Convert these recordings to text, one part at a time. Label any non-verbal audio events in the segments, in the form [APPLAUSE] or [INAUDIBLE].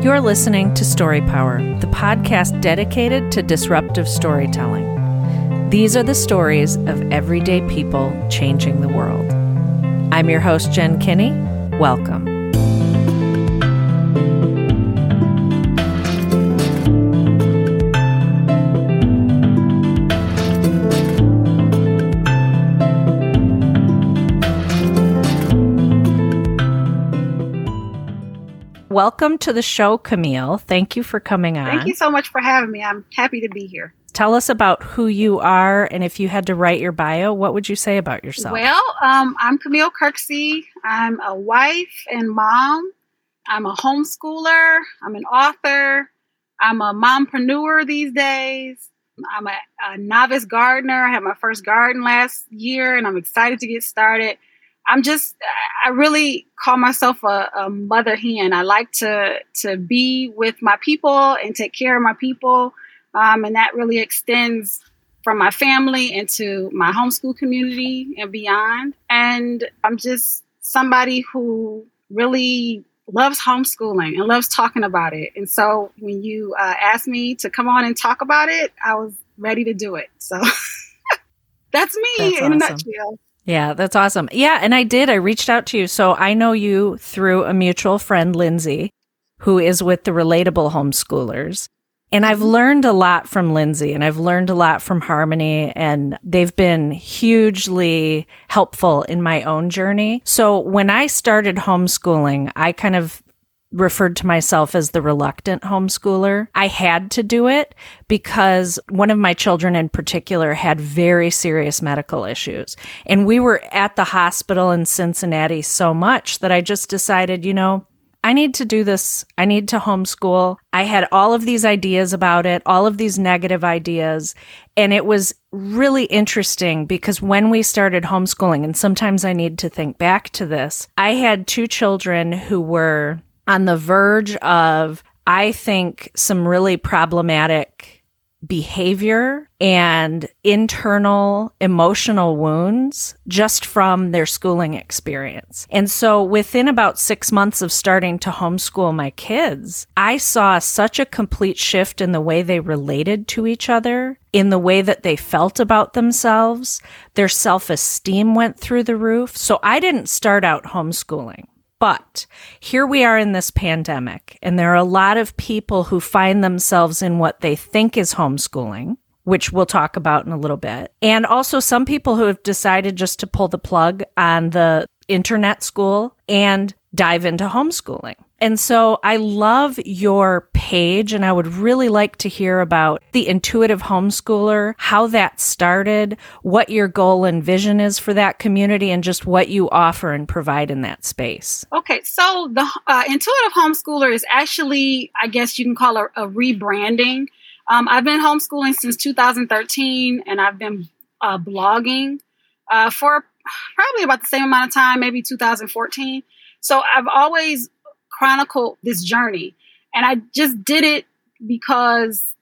You're listening to Story Power, the podcast dedicated to disruptive storytelling. These are the stories of everyday people changing the world. I'm your host, Jen Kinney. Welcome. Welcome to the show, Camille. Thank you for coming on. Thank you so much for having me. I'm happy to be here. Tell us about who you are, and if you had to write your bio, what would you say about yourself? Well, um, I'm Camille Kirksey. I'm a wife and mom. I'm a homeschooler. I'm an author. I'm a mompreneur these days. I'm a, a novice gardener. I had my first garden last year, and I'm excited to get started. I'm just I really call myself a, a, mother hen. I like to to be with my people and take care of my people, um, and that really extends from my family into my homeschool community and beyond. And I'm just somebody who really loves homeschooling and loves talking about it. And so when you uh, asked me to come on and talk about it, I was ready to do it. So [LAUGHS] that's me that's in awesome. a nutshell. Yeah, that's awesome. Yeah, and I did. I reached out to you. So I know you through a mutual friend, Lindsay, who is with the Relatable Homeschoolers. And I've mm-hmm. learned a lot from Lindsay and I've learned a lot from Harmony and they've been hugely helpful in my own journey. So when I started homeschooling, I kind of referred to myself as the reluctant homeschooler. I had to do it because one of my children in particular had very serious medical issues. And we were at the hospital in Cincinnati so much that I just decided, you know, I need to do this. I need to homeschool. I had all of these ideas about it, all of these negative ideas. And it was really interesting because when we started homeschooling, and sometimes I need to think back to this, I had two children who were on the verge of, I think, some really problematic behavior and internal emotional wounds just from their schooling experience. And so within about six months of starting to homeschool my kids, I saw such a complete shift in the way they related to each other, in the way that they felt about themselves. Their self esteem went through the roof. So I didn't start out homeschooling. But here we are in this pandemic, and there are a lot of people who find themselves in what they think is homeschooling, which we'll talk about in a little bit. And also some people who have decided just to pull the plug on the internet school and dive into homeschooling. And so I love your page and I would really like to hear about the intuitive homeschooler, how that started, what your goal and vision is for that community and just what you offer and provide in that space. Okay. So the uh, intuitive homeschooler is actually, I guess you can call it a rebranding. Um, I've been homeschooling since 2013 and I've been uh, blogging uh, for probably about the same amount of time, maybe 2014. So I've always chronicled this journey. And I just did it because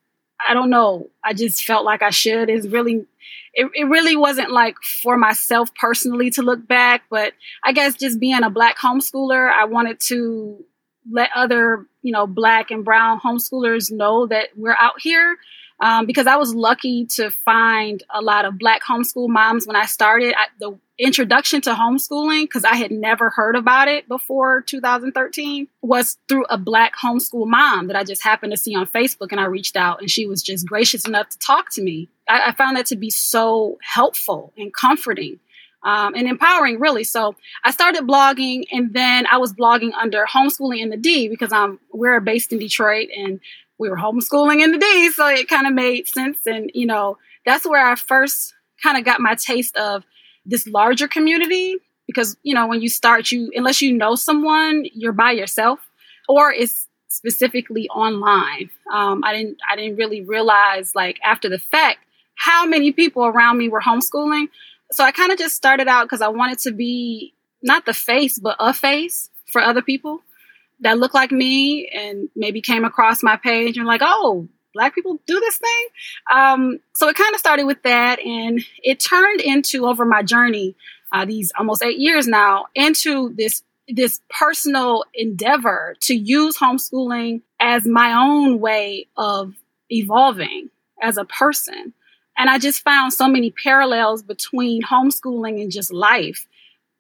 I don't know. I just felt like I should. It's really, it, it really wasn't like for myself personally to look back, but I guess just being a black homeschooler, I wanted to let other, you know, black and brown homeschoolers know that we're out here. Um, because I was lucky to find a lot of black homeschool moms when I started. I, the introduction to homeschooling, because I had never heard about it before 2013, was through a black homeschool mom that I just happened to see on Facebook. And I reached out and she was just gracious enough to talk to me. I, I found that to be so helpful and comforting. Um, and empowering, really. So I started blogging, and then I was blogging under homeschooling in the D because I'm we're based in Detroit, and we were homeschooling in the D, so it kind of made sense. And you know, that's where I first kind of got my taste of this larger community because you know when you start you unless you know someone you're by yourself or it's specifically online. Um, i didn't i didn't really realize like after the fact how many people around me were homeschooling. So i kind of just started out because i wanted to be not the face but a face for other people that look like me and maybe came across my page and like oh black people do this thing. Um, so it kind of started with that, and it turned into over my journey, uh, these almost eight years now, into this this personal endeavor to use homeschooling as my own way of evolving as a person. And I just found so many parallels between homeschooling and just life.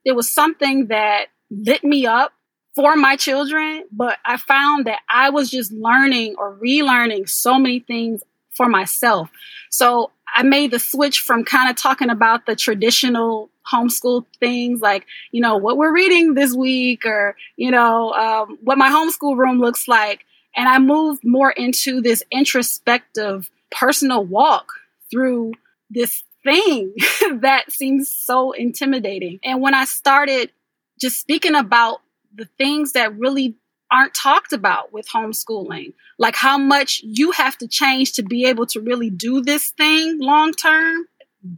It was something that lit me up for my children, but I found that I was just learning or relearning so many things for myself. So I made the switch from kind of talking about the traditional homeschool things like, you know, what we're reading this week or, you know, um, what my homeschool room looks like. And I moved more into this introspective personal walk through this thing [LAUGHS] that seems so intimidating. And when I started just speaking about the things that really aren't talked about with homeschooling, like how much you have to change to be able to really do this thing long term.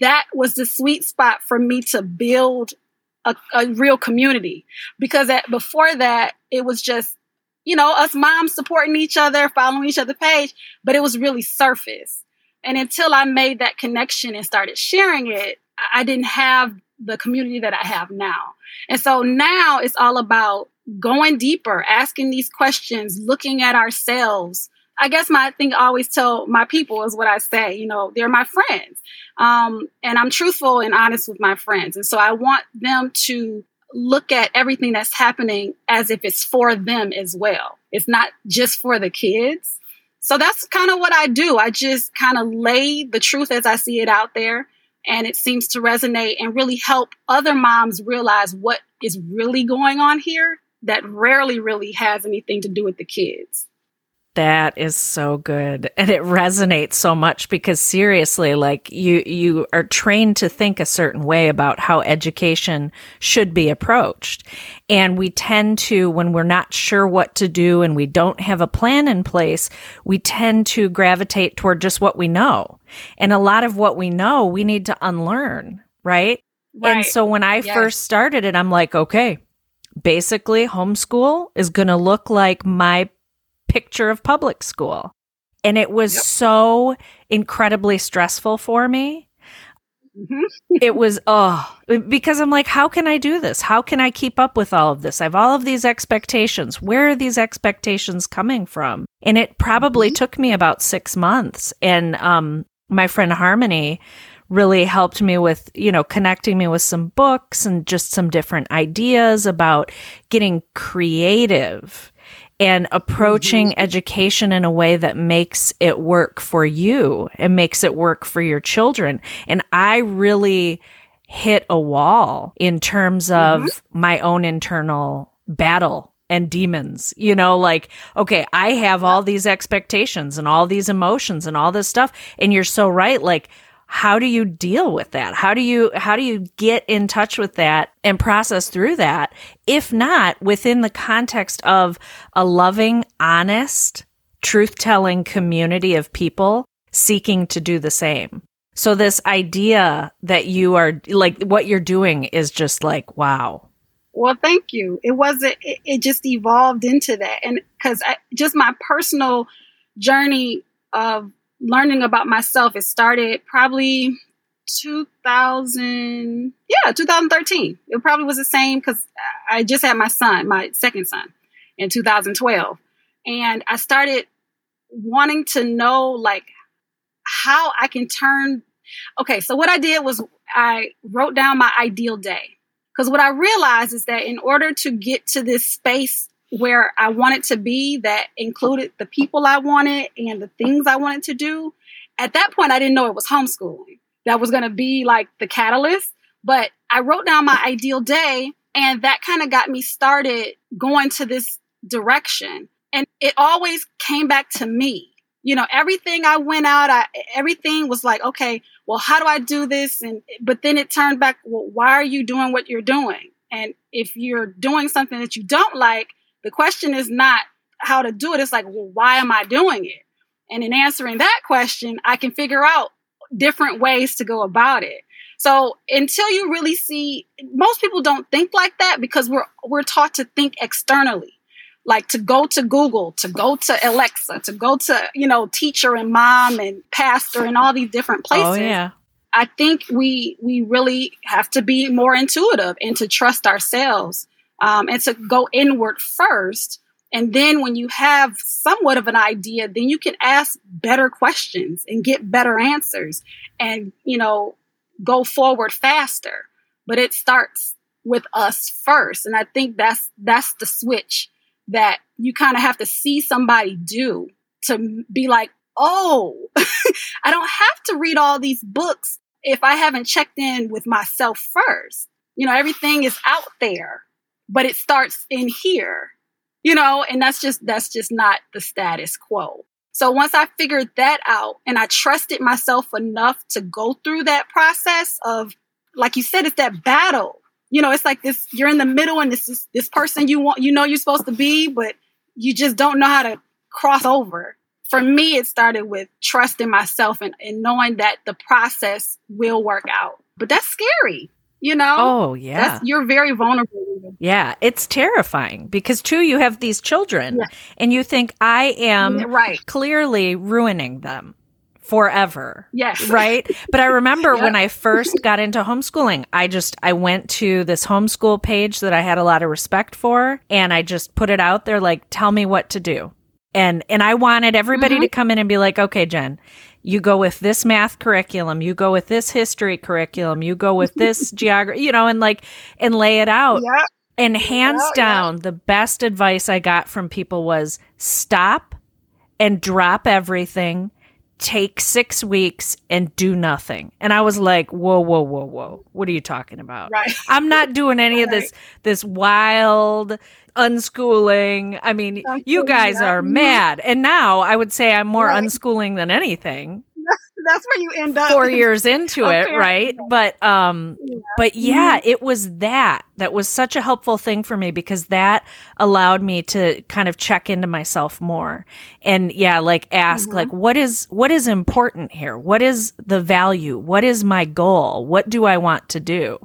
That was the sweet spot for me to build a, a real community because at, before that, it was just, you know, us moms supporting each other, following each other page, but it was really surface. And until I made that connection and started sharing it, I didn't have the community that I have now. And so now it's all about going deeper, asking these questions, looking at ourselves. I guess my thing I always tell my people is what I say, you know, they're my friends. Um, and I'm truthful and honest with my friends. And so I want them to look at everything that's happening as if it's for them as well. It's not just for the kids. So that's kind of what I do. I just kind of lay the truth as I see it out there and it seems to resonate and really help other moms realize what is really going on here that rarely really has anything to do with the kids. That is so good. And it resonates so much because seriously, like you, you are trained to think a certain way about how education should be approached. And we tend to, when we're not sure what to do and we don't have a plan in place, we tend to gravitate toward just what we know. And a lot of what we know, we need to unlearn, right? right. And so when I yes. first started it, I'm like, okay, basically homeschool is going to look like my picture of public school. And it was yep. so incredibly stressful for me. Mm-hmm. it was, oh, because I'm like, how can I do this? How can I keep up with all of this? I have all of these expectations. Where are these expectations coming from? And it probably mm-hmm. took me about six months. And um, my friend Harmony really helped me with, you know, connecting me with some books and just some different ideas about getting creative and approaching mm-hmm. education in a way that makes it work for you and makes it work for your children. And I really hit a wall in terms of mm-hmm. my own internal battle and demons. You know, like, okay, I have all these expectations and all these emotions and all this stuff. And you're so right. Like, how do you deal with that? How do you, how do you get in touch with that and process through that? If not within the context of a loving, honest, truth telling community of people seeking to do the same. So this idea that you are like what you're doing is just like, wow. Well, thank you. It wasn't, it, it just evolved into that. And because just my personal journey of learning about myself, it started probably 2000, yeah, 2013. It probably was the same because I just had my son, my second son, in 2012. And I started wanting to know, like, how I can turn. Okay, so what I did was I wrote down my ideal day. Because what I realized is that in order to get to this space where I wanted to be that included the people I wanted and the things I wanted to do. At that point, I didn't know it was homeschooling. That was going to be like the catalyst. But I wrote down my ideal day, and that kind of got me started going to this direction. And it always came back to me. You know, everything I went out, I, everything was like, okay, well, how do I do this? And but then it turned back, well, why are you doing what you're doing? And if you're doing something that you don't like, the question is not how to do it. It's like, well, why am I doing it? And in answering that question, I can figure out different ways to go about it. So until you really see, most people don't think like that because we're we're taught to think externally, like to go to Google, to go to Alexa, to go to you know teacher and mom and pastor and all these different oh, places. Oh yeah. I think we we really have to be more intuitive and to trust ourselves um, and to go inward first. And then when you have somewhat of an idea, then you can ask better questions and get better answers and, you know, go forward faster. But it starts with us first. And I think that's that's the switch that you kind of have to see somebody do to be like, oh, [LAUGHS] I don't have to read all these books if I haven't checked in with myself first. You know, everything is out there, but it starts in here. You know, and that's just that's just not the status quo. So once I figured that out and I trusted myself enough to go through that process of like you said it's that battle you know, it's like this, you're in the middle and this is this person you want, you know, you're supposed to be, but you just don't know how to cross over. For me, it started with trusting myself and, and knowing that the process will work out. But that's scary, you know? Oh, yeah. You're very vulnerable. Yeah, it's terrifying because, too, you have these children yeah. and you think, I am right. clearly ruining them forever. Yes. [LAUGHS] Right. But I remember when I first got into homeschooling, I just, I went to this homeschool page that I had a lot of respect for and I just put it out there like, tell me what to do. And, and I wanted everybody mm-hmm. to come in and be like, okay, Jen, you go with this math curriculum, you go with this history curriculum, you go with this [LAUGHS] geography, you know, and like, and lay it out. Yeah. And hands yeah, down, yeah. the best advice I got from people was stop and drop everything take six weeks and do nothing. And I was like, whoa, whoa, whoa, whoa. What are you talking about? Right. I'm not doing any of [LAUGHS] this, this wild unschooling. I mean, you guys are mad. And now I would say I'm more right. unschooling than anything [LAUGHS] that's where you end up four years into it right but um yeah. but yeah mm-hmm. it was that that was such a helpful thing for me because that allowed me to kind of check into myself more and yeah like ask mm-hmm. like what is what is important here what is the value what is my goal what do i want to do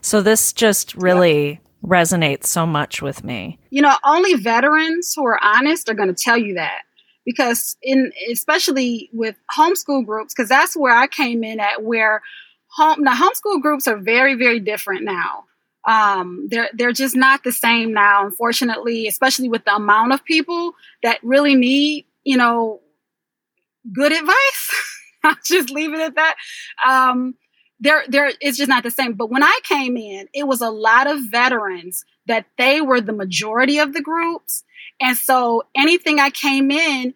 so this just really yeah. Resonates so much with me. You know only veterans who are honest are going to tell you that because in especially with homeschool groups because that's where i came in at where home now homeschool groups are very very different now. Um, they're they're just not the same now unfortunately especially with the amount of people that really need you know good advice. [LAUGHS] I'll just leave it at that. Um, there there it's just not the same but when i came in it was a lot of veterans that they were the majority of the groups and so anything I came in,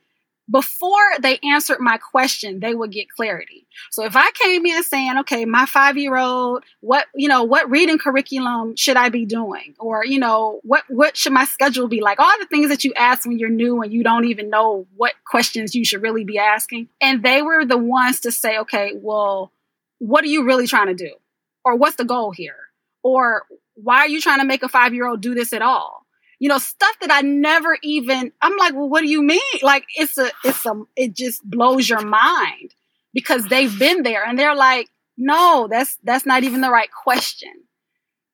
before they answered my question, they would get clarity. So if I came in saying, okay, my five year old, what, you know, what reading curriculum should I be doing? Or, you know, what, what should my schedule be like? All the things that you ask when you're new and you don't even know what questions you should really be asking. And they were the ones to say, okay, well, what are you really trying to do? Or what's the goal here? Or why are you trying to make a five year old do this at all? you know, stuff that I never even, I'm like, well, what do you mean? Like, it's a, it's a, it just blows your mind because they've been there and they're like, no, that's, that's not even the right question.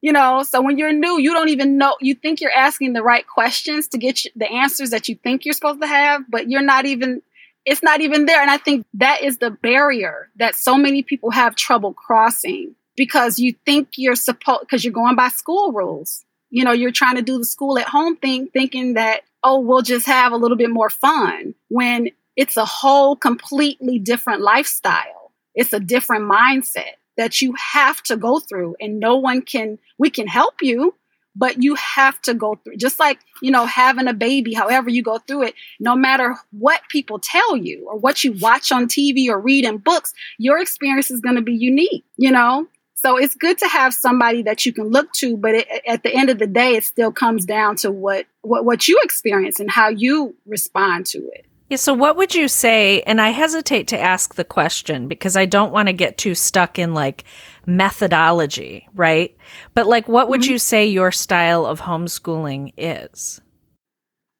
You know, so when you're new, you don't even know, you think you're asking the right questions to get the answers that you think you're supposed to have, but you're not even, it's not even there. And I think that is the barrier that so many people have trouble crossing because you think you're supposed, because you're going by school rules you know, you're trying to do the school at home thing, thinking that, oh, we'll just have a little bit more fun when it's a whole completely different lifestyle. It's a different mindset that you have to go through and no one can, we can help you, but you have to go through just like, you know, having a baby, however you go through it, no matter what people tell you or what you watch on TV or read in books, your experience is going to be unique, you know? So it's good to have somebody that you can look to, but it, at the end of the day, it still comes down to what, what, what you experience and how you respond to it. Yeah. So what would you say? And I hesitate to ask the question because I don't want to get too stuck in like methodology, right? But like, what would mm-hmm. you say your style of homeschooling is?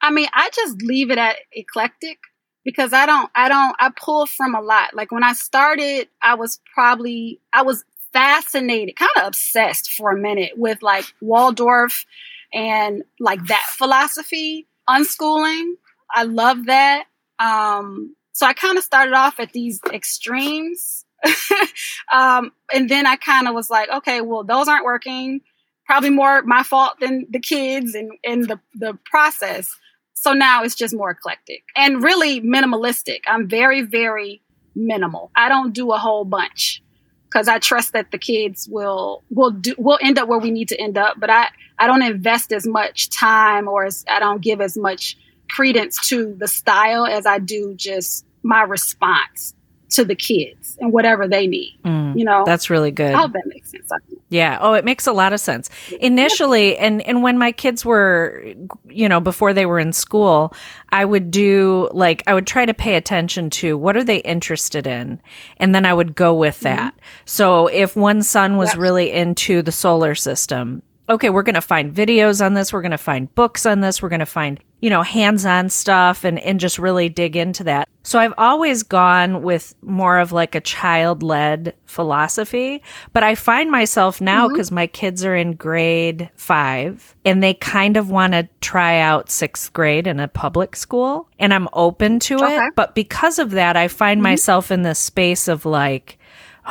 I mean, I just leave it at eclectic because I don't, I don't, I pull from a lot. Like when I started, I was probably, I was fascinated, kind of obsessed for a minute with like Waldorf and like that philosophy, unschooling. I love that. Um, so I kind of started off at these extremes. [LAUGHS] um, and then I kind of was like, okay, well, those aren't working. probably more my fault than the kids and, the, the process. So now it's just more eclectic and really minimalistic. I'm very, very minimal. I don't do a whole bunch because I trust that the kids will will do will end up where we need to end up. But I I don't invest as much time or as, I don't give as much credence to the style as I do just my response to the kids and whatever they need. Mm, you know, that's really good. I hope that makes sense. Yeah. Oh, it makes a lot of sense. Initially, and and when my kids were, you know, before they were in school, I would do like I would try to pay attention to what are they interested in, and then I would go with mm-hmm. that. Mm-hmm. So if one son was really into the solar system, okay, we're going to find videos on this. We're going to find books on this. We're going to find, you know, hands on stuff and, and just really dig into that. So I've always gone with more of like a child led philosophy, but I find myself now because mm-hmm. my kids are in grade five and they kind of want to try out sixth grade in a public school and I'm open to okay. it. But because of that, I find mm-hmm. myself in this space of like,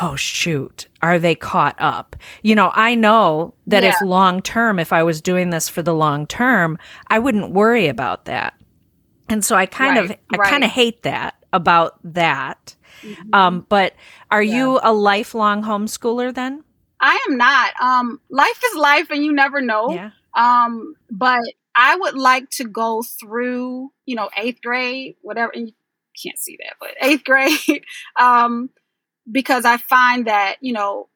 oh shoot, are they caught up? You know, I know that yeah. if long term, if I was doing this for the long term, I wouldn't worry about that. And so I kind right, of, I right. kind of hate that about that. Mm-hmm. Um, but are yeah. you a lifelong homeschooler then? I am not. Um, life is life and you never know. Yeah. Um, but I would like to go through, you know, eighth grade, whatever, and you can't see that, but eighth [LAUGHS] grade, um, because I find that, you know,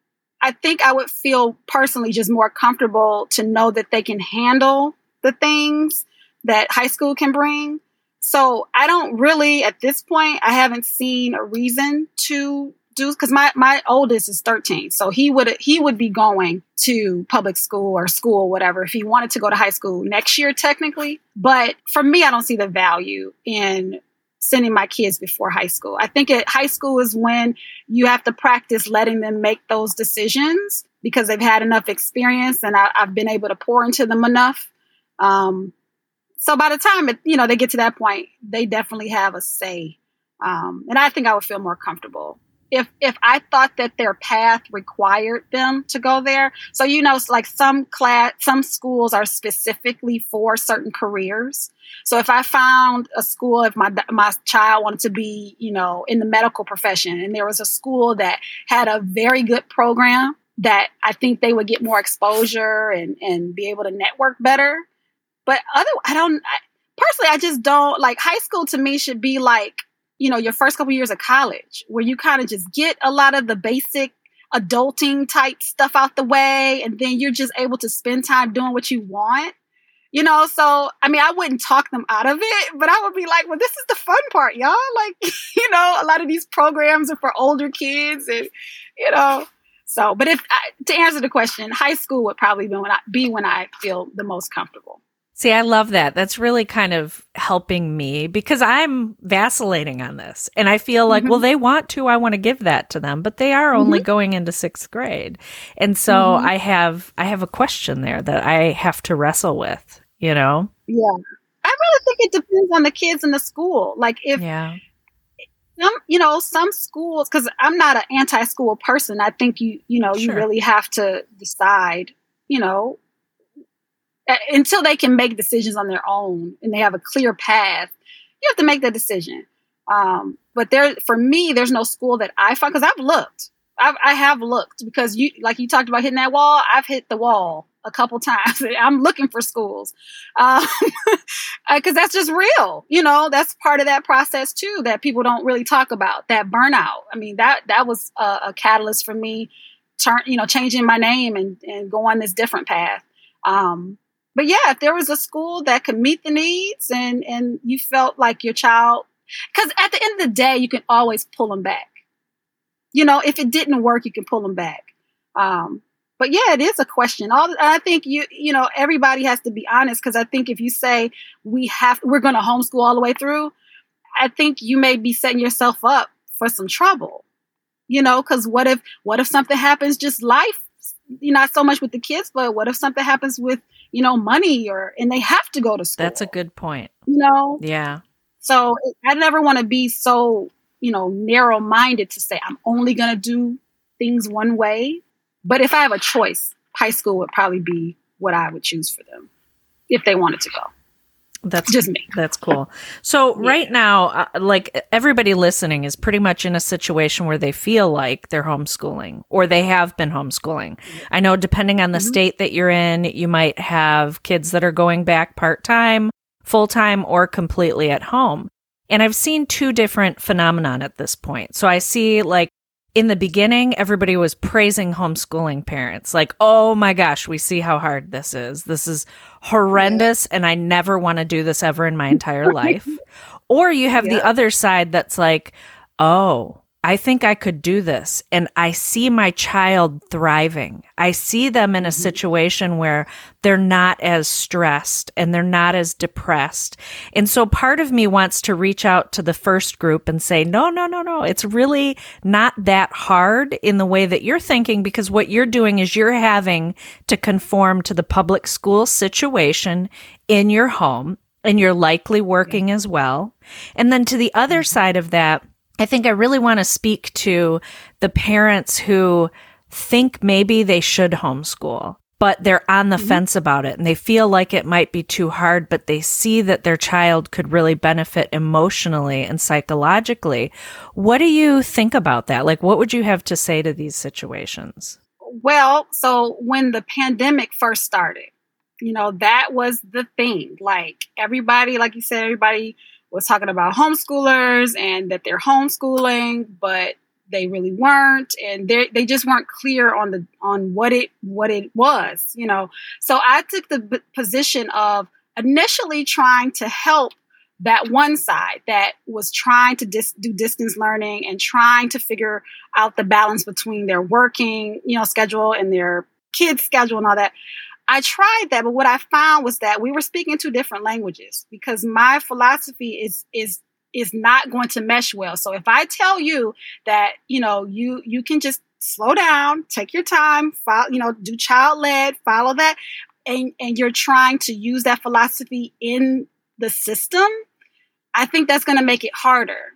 I think I would feel personally just more comfortable to know that they can handle the things that high school can bring. So I don't really, at this point, I haven't seen a reason to do because my my oldest is 13 so he would he would be going to public school or school whatever if he wanted to go to high school next year technically but for me i don't see the value in sending my kids before high school. I think at high school is when you have to practice letting them make those decisions because they've had enough experience and I, have been able to pour into them enough. Um, so by the time it, you know they get to that point, they definitely have a say, um, and I think I would feel more comfortable if if I thought that their path required them to go there. So you know, like some class, some schools are specifically for certain careers. So if I found a school, if my my child wanted to be, you know, in the medical profession, and there was a school that had a very good program that I think they would get more exposure and and be able to network better. But other, I don't. I, personally, I just don't like high school. To me, should be like you know, your first couple years of college where you kind of just get a lot of the basic adulting type stuff out the way and then you're just able to spend time doing what you want. You know, so I mean, I wouldn't talk them out of it, but I would be like, well, this is the fun part, y'all. [LAUGHS] Like, you know, a lot of these programs are for older kids and, you know, so, but if to answer the question, high school would probably be when I, be when I feel the most comfortable. See, I love that. That's really kind of helping me because I'm vacillating on this. And I feel like, mm-hmm. well, they want to, I want to give that to them, but they are only mm-hmm. going into sixth grade. And so mm-hmm. I have, I have a question there that I have to wrestle with, you know? Yeah. I really think it depends on the kids in the school. Like if, yeah. Some, you know, some schools, because I'm not an anti-school person. I think you, you know, sure. you really have to decide, you know, until they can make decisions on their own and they have a clear path, you have to make that decision. Um, but there, for me, there's no school that I find because I've looked. I've, I have looked because you, like you talked about hitting that wall. I've hit the wall a couple [LAUGHS] times. I'm looking for schools because um, [LAUGHS] uh, that's just real. You know, that's part of that process too that people don't really talk about. That burnout. I mean, that that was a, a catalyst for me. Turn, you know, changing my name and and go on this different path. Um, but yeah, if there was a school that could meet the needs and and you felt like your child, because at the end of the day, you can always pull them back. You know, if it didn't work, you can pull them back. Um, but yeah, it is a question. All I think you you know everybody has to be honest because I think if you say we have we're going to homeschool all the way through, I think you may be setting yourself up for some trouble. You know, because what if what if something happens? Just life, you know, not so much with the kids, but what if something happens with you know, money or, and they have to go to school. That's a good point. You know? Yeah. So I never want to be so, you know, narrow minded to say I'm only going to do things one way. But if I have a choice, high school would probably be what I would choose for them if they wanted to go. That's just me. That's cool. So [LAUGHS] yeah. right now, uh, like everybody listening is pretty much in a situation where they feel like they're homeschooling or they have been homeschooling. I know depending on the mm-hmm. state that you're in, you might have kids that are going back part time, full time, or completely at home. And I've seen two different phenomenon at this point. So I see like in the beginning, everybody was praising homeschooling parents. Like, oh my gosh, we see how hard this is. This is horrendous, and I never want to do this ever in my [LAUGHS] entire life. Or you have yeah. the other side that's like, oh, I think I could do this. And I see my child thriving. I see them in a mm-hmm. situation where they're not as stressed and they're not as depressed. And so part of me wants to reach out to the first group and say, no, no, no, no. It's really not that hard in the way that you're thinking because what you're doing is you're having to conform to the public school situation in your home and you're likely working as well. And then to the other mm-hmm. side of that, I think I really want to speak to the parents who think maybe they should homeschool, but they're on the mm-hmm. fence about it and they feel like it might be too hard, but they see that their child could really benefit emotionally and psychologically. What do you think about that? Like, what would you have to say to these situations? Well, so when the pandemic first started, you know, that was the thing. Like, everybody, like you said, everybody was talking about homeschoolers and that they're homeschooling, but they really weren't, and they they just weren't clear on the on what it what it was, you know. So I took the position of initially trying to help that one side that was trying to dis- do distance learning and trying to figure out the balance between their working, you know, schedule and their kids' schedule and all that. I tried that, but what I found was that we were speaking two different languages because my philosophy is is is not going to mesh well. So if I tell you that, you know, you you can just slow down, take your time, follow, you know, do child led, follow that, and and you're trying to use that philosophy in the system, I think that's going to make it harder.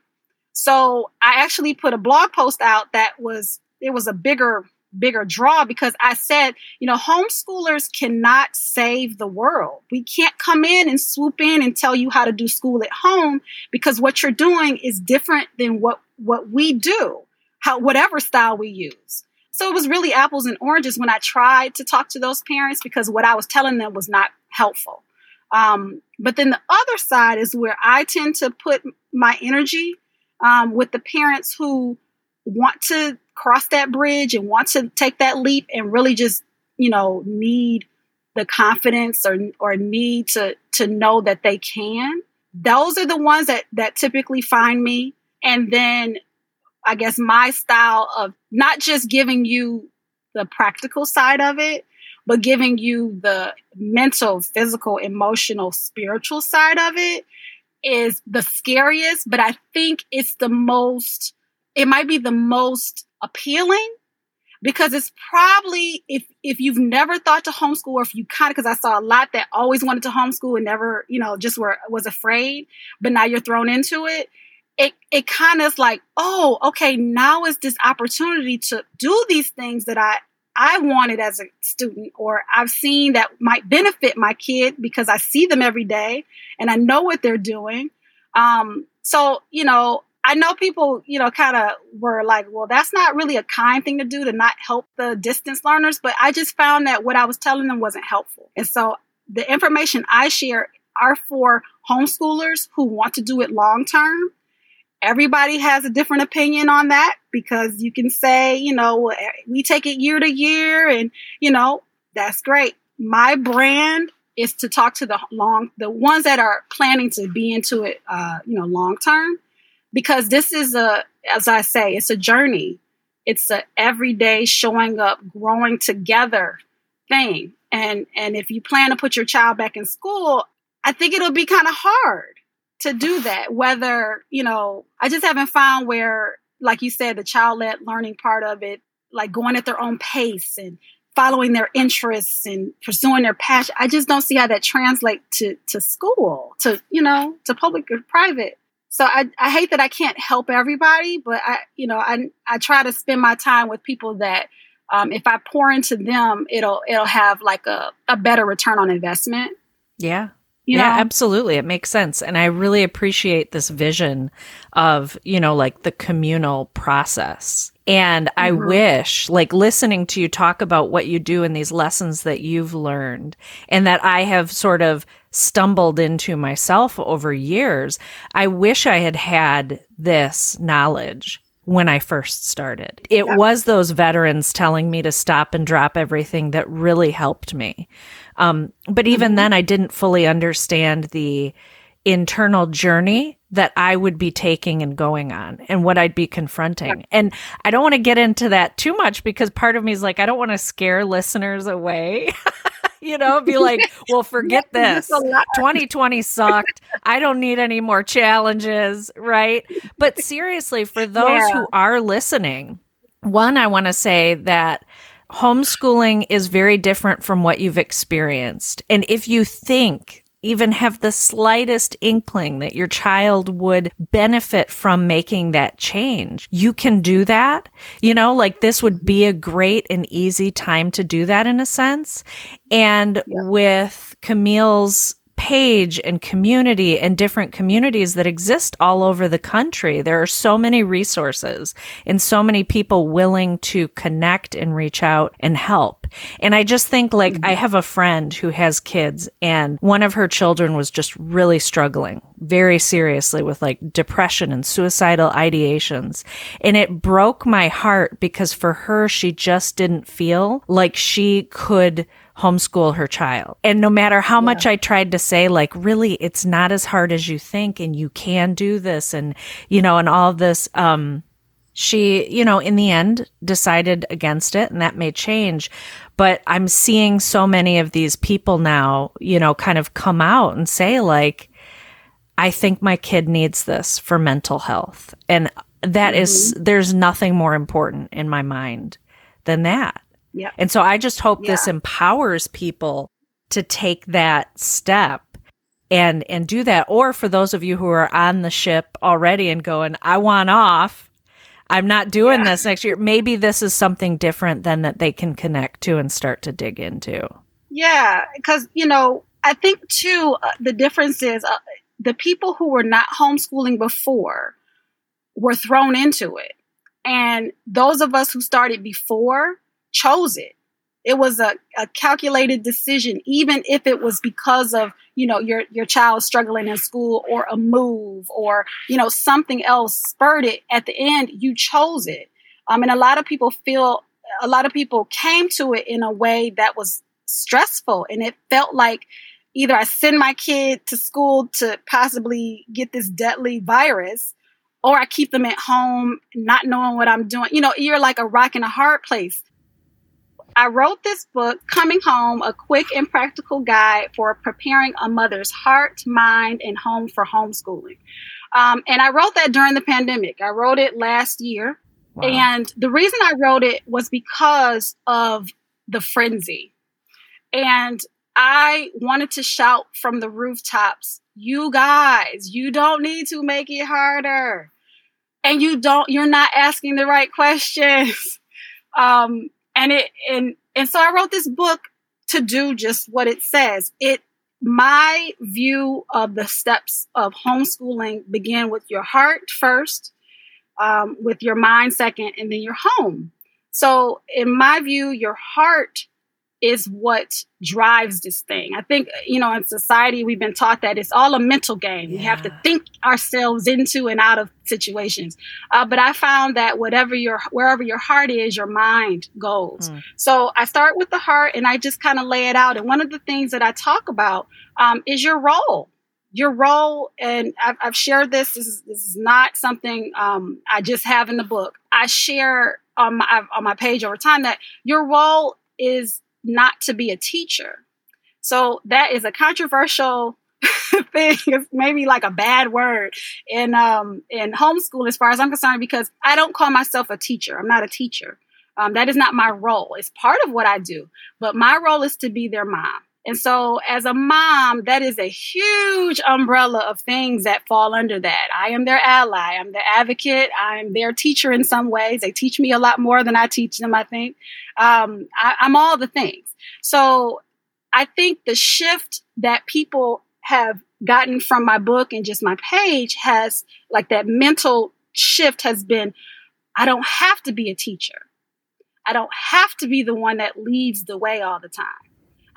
So I actually put a blog post out that was it was a bigger bigger draw because I said, you know, homeschoolers cannot save the world. We can't come in and swoop in and tell you how to do school at home because what you're doing is different than what what we do, how whatever style we use. So it was really apples and oranges when I tried to talk to those parents because what I was telling them was not helpful. Um, but then the other side is where I tend to put my energy um, with the parents who want to cross that bridge and want to take that leap and really just, you know, need the confidence or or need to to know that they can. Those are the ones that that typically find me. And then I guess my style of not just giving you the practical side of it, but giving you the mental, physical, emotional, spiritual side of it is the scariest, but I think it's the most, it might be the most appealing because it's probably if if you've never thought to homeschool or if you kind of because I saw a lot that always wanted to homeschool and never you know just were was afraid, but now you're thrown into it. It it kind of like oh okay now is this opportunity to do these things that I I wanted as a student or I've seen that might benefit my kid because I see them every day and I know what they're doing. Um, so you know I know people, you know, kind of were like, well, that's not really a kind thing to do to not help the distance learners. But I just found that what I was telling them wasn't helpful. And so the information I share are for homeschoolers who want to do it long term. Everybody has a different opinion on that because you can say, you know, we take it year to year and, you know, that's great. My brand is to talk to the long, the ones that are planning to be into it, uh, you know, long term because this is a, as I say, it's a journey. It's a everyday showing up, growing together thing. And and if you plan to put your child back in school, I think it'll be kind of hard to do that. Whether, you know, I just haven't found where, like you said, the child led learning part of it, like going at their own pace and following their interests and pursuing their passion. I just don't see how that translates to, to school, to, you know, to public or private so I, I hate that I can't help everybody, but I, you know, I, I try to spend my time with people that um, if I pour into them, it'll it'll have like a, a better return on investment. Yeah. You yeah, know? absolutely. It makes sense. And I really appreciate this vision of, you know, like the communal process. And I mm-hmm. wish, like listening to you talk about what you do and these lessons that you've learned and that I have sort of stumbled into myself over years. I wish I had had this knowledge when I first started. It yeah. was those veterans telling me to stop and drop everything that really helped me. Um, but even mm-hmm. then, I didn't fully understand the internal journey that I would be taking and going on and what I'd be confronting. And I don't want to get into that too much because part of me is like, I don't want to scare listeners away. [LAUGHS] you know, be like, well, forget [LAUGHS] this. 2020 sucked. I don't need any more challenges. Right. But seriously, for [LAUGHS] those yeah. who are listening, one, I want to say that homeschooling is very different from what you've experienced. And if you think even have the slightest inkling that your child would benefit from making that change, you can do that. You know, like this would be a great and easy time to do that in a sense. And yeah. with Camille's page and community and different communities that exist all over the country. There are so many resources and so many people willing to connect and reach out and help. And I just think like mm-hmm. I have a friend who has kids and one of her children was just really struggling very seriously with like depression and suicidal ideations. And it broke my heart because for her, she just didn't feel like she could homeschool her child. And no matter how yeah. much I tried to say, like, really, it's not as hard as you think and you can do this and, you know, and all this, um, she, you know, in the end decided against it and that may change. But I'm seeing so many of these people now, you know, kind of come out and say, like, I think my kid needs this for mental health. And that mm-hmm. is, there's nothing more important in my mind than that. Yeah. And so I just hope yeah. this empowers people to take that step and and do that or for those of you who are on the ship already and going I want off I'm not doing yeah. this next year maybe this is something different than that they can connect to and start to dig into. Yeah, cuz you know, I think too uh, the difference is uh, the people who were not homeschooling before were thrown into it. And those of us who started before chose it. It was a, a calculated decision, even if it was because of, you know, your, your child struggling in school or a move or, you know, something else spurred it. At the end, you chose it. Um, and a lot of people feel, a lot of people came to it in a way that was stressful and it felt like either I send my kid to school to possibly get this deadly virus or I keep them at home not knowing what I'm doing. You know, you're like a rock in a hard place. I wrote this book, Coming Home, a quick and practical guide for preparing a mother's heart, mind, and home for homeschooling. Um, and I wrote that during the pandemic. I wrote it last year. Wow. And the reason I wrote it was because of the frenzy. And I wanted to shout from the rooftops, you guys, you don't need to make it harder. And you don't, you're not asking the right questions. [LAUGHS] Um, and it and and so I wrote this book to do just what it says. It my view of the steps of homeschooling begin with your heart first, um, with your mind second, and then your home. So, in my view, your heart is what drives this thing. I think, you know, in society, we've been taught that it's all a mental game. Yeah. We have to think ourselves into and out of situations. Uh, but I found that whatever your, wherever your heart is, your mind goes. Mm. So I start with the heart and I just kind of lay it out. And one of the things that I talk about um, is your role. Your role, and I've, I've shared this. This is, this is not something um, I just have in the book. I share on my on my page over time that your role is not to be a teacher. So that is a controversial [LAUGHS] thing. It's maybe like a bad word in um in homeschool as far as I'm concerned because I don't call myself a teacher. I'm not a teacher. Um, that is not my role. It's part of what I do, but my role is to be their mom And so, as a mom, that is a huge umbrella of things that fall under that. I am their ally, I'm their advocate, I'm their teacher in some ways. They teach me a lot more than I teach them, I think. Um, I, I'm all the things. So, I think the shift that people have gotten from my book and just my page has, like, that mental shift has been I don't have to be a teacher. I don't have to be the one that leads the way all the time.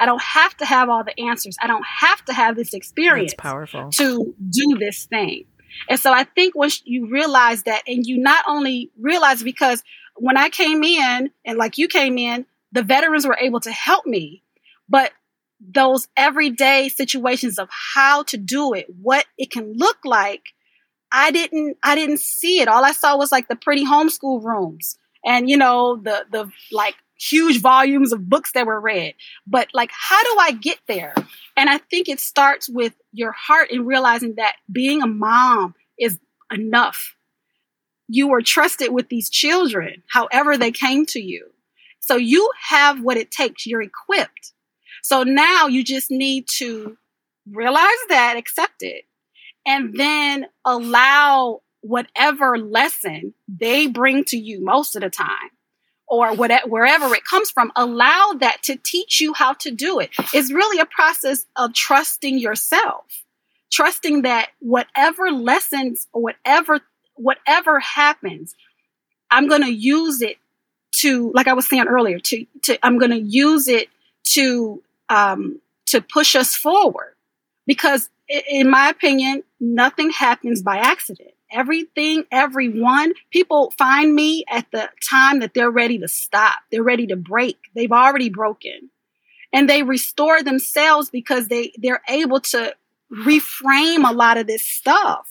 I don't have to have all the answers. I don't have to have this experience That's powerful. to do this thing. And so I think once you realize that, and you not only realize because when I came in, and like you came in, the veterans were able to help me, but those everyday situations of how to do it, what it can look like, I didn't I didn't see it. All I saw was like the pretty homeschool rooms and you know the the like huge volumes of books that were read. But like, how do I get there? And I think it starts with your heart and realizing that being a mom is enough. You were trusted with these children, however they came to you. So you have what it takes. You're equipped. So now you just need to realize that, accept it, and then allow whatever lesson they bring to you most of the time or whatever, wherever it comes from, allow that to teach you how to do it. It's really a process of trusting yourself, trusting that whatever lessons or whatever whatever happens, I'm going to use it to, like I was saying earlier, to to I'm going to use it to um, to push us forward, because in my opinion, nothing happens by accident everything, everyone. People find me at the time that they're ready to stop. They're ready to break. They've already broken. And they restore themselves because they, they're able to reframe a lot of this stuff.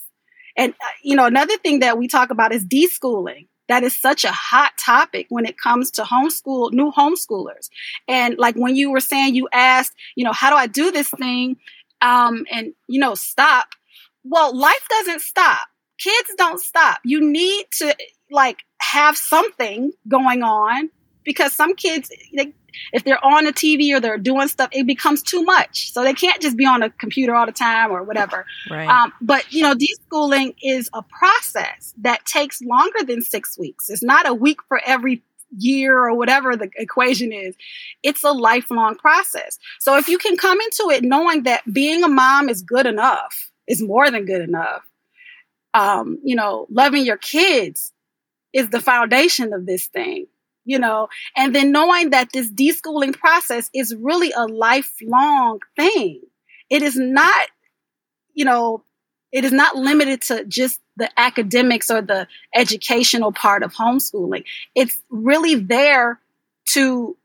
And, uh, you know, another thing that we talk about is deschooling. That is such a hot topic when it comes to homeschool, new homeschoolers. And like when you were saying, you asked, you know, how do I do this thing? Um, and, you know, stop. Well, life doesn't stop kids don't stop. You need to like have something going on because some kids, they, if they're on a TV or they're doing stuff, it becomes too much. So they can't just be on a computer all the time or whatever. [LAUGHS] Right. Um, but you know, deschooling is a process that takes longer than six weeks. It's not a week for every year or whatever the equation is. It's a lifelong process. So if you can come into it knowing that being a mom is good enough, is more than good enough, um, you know, loving your kids is the foundation of this thing, you know, and then knowing that this deschooling process is really a lifelong thing. It is not, you know, it is not limited to just the academics or the educational part of homeschooling. It's really there to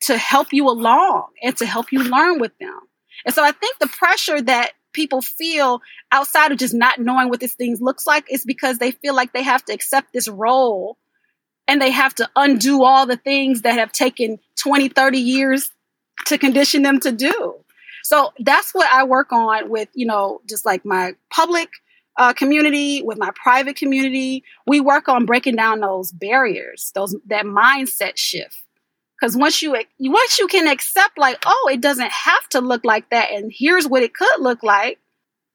to help you along and to help you learn with them. And so I think the pressure that people feel outside of just not knowing what this thing looks like is because they feel like they have to accept this role and they have to undo all the things that have taken 20, 30 years to condition them to do. So that's what I work on with, you know, just like my public uh, community, with my private community. We work on breaking down those barriers, those that mindset shift because once you once you can accept, like, oh, it doesn't have to look like that, and here's what it could look like,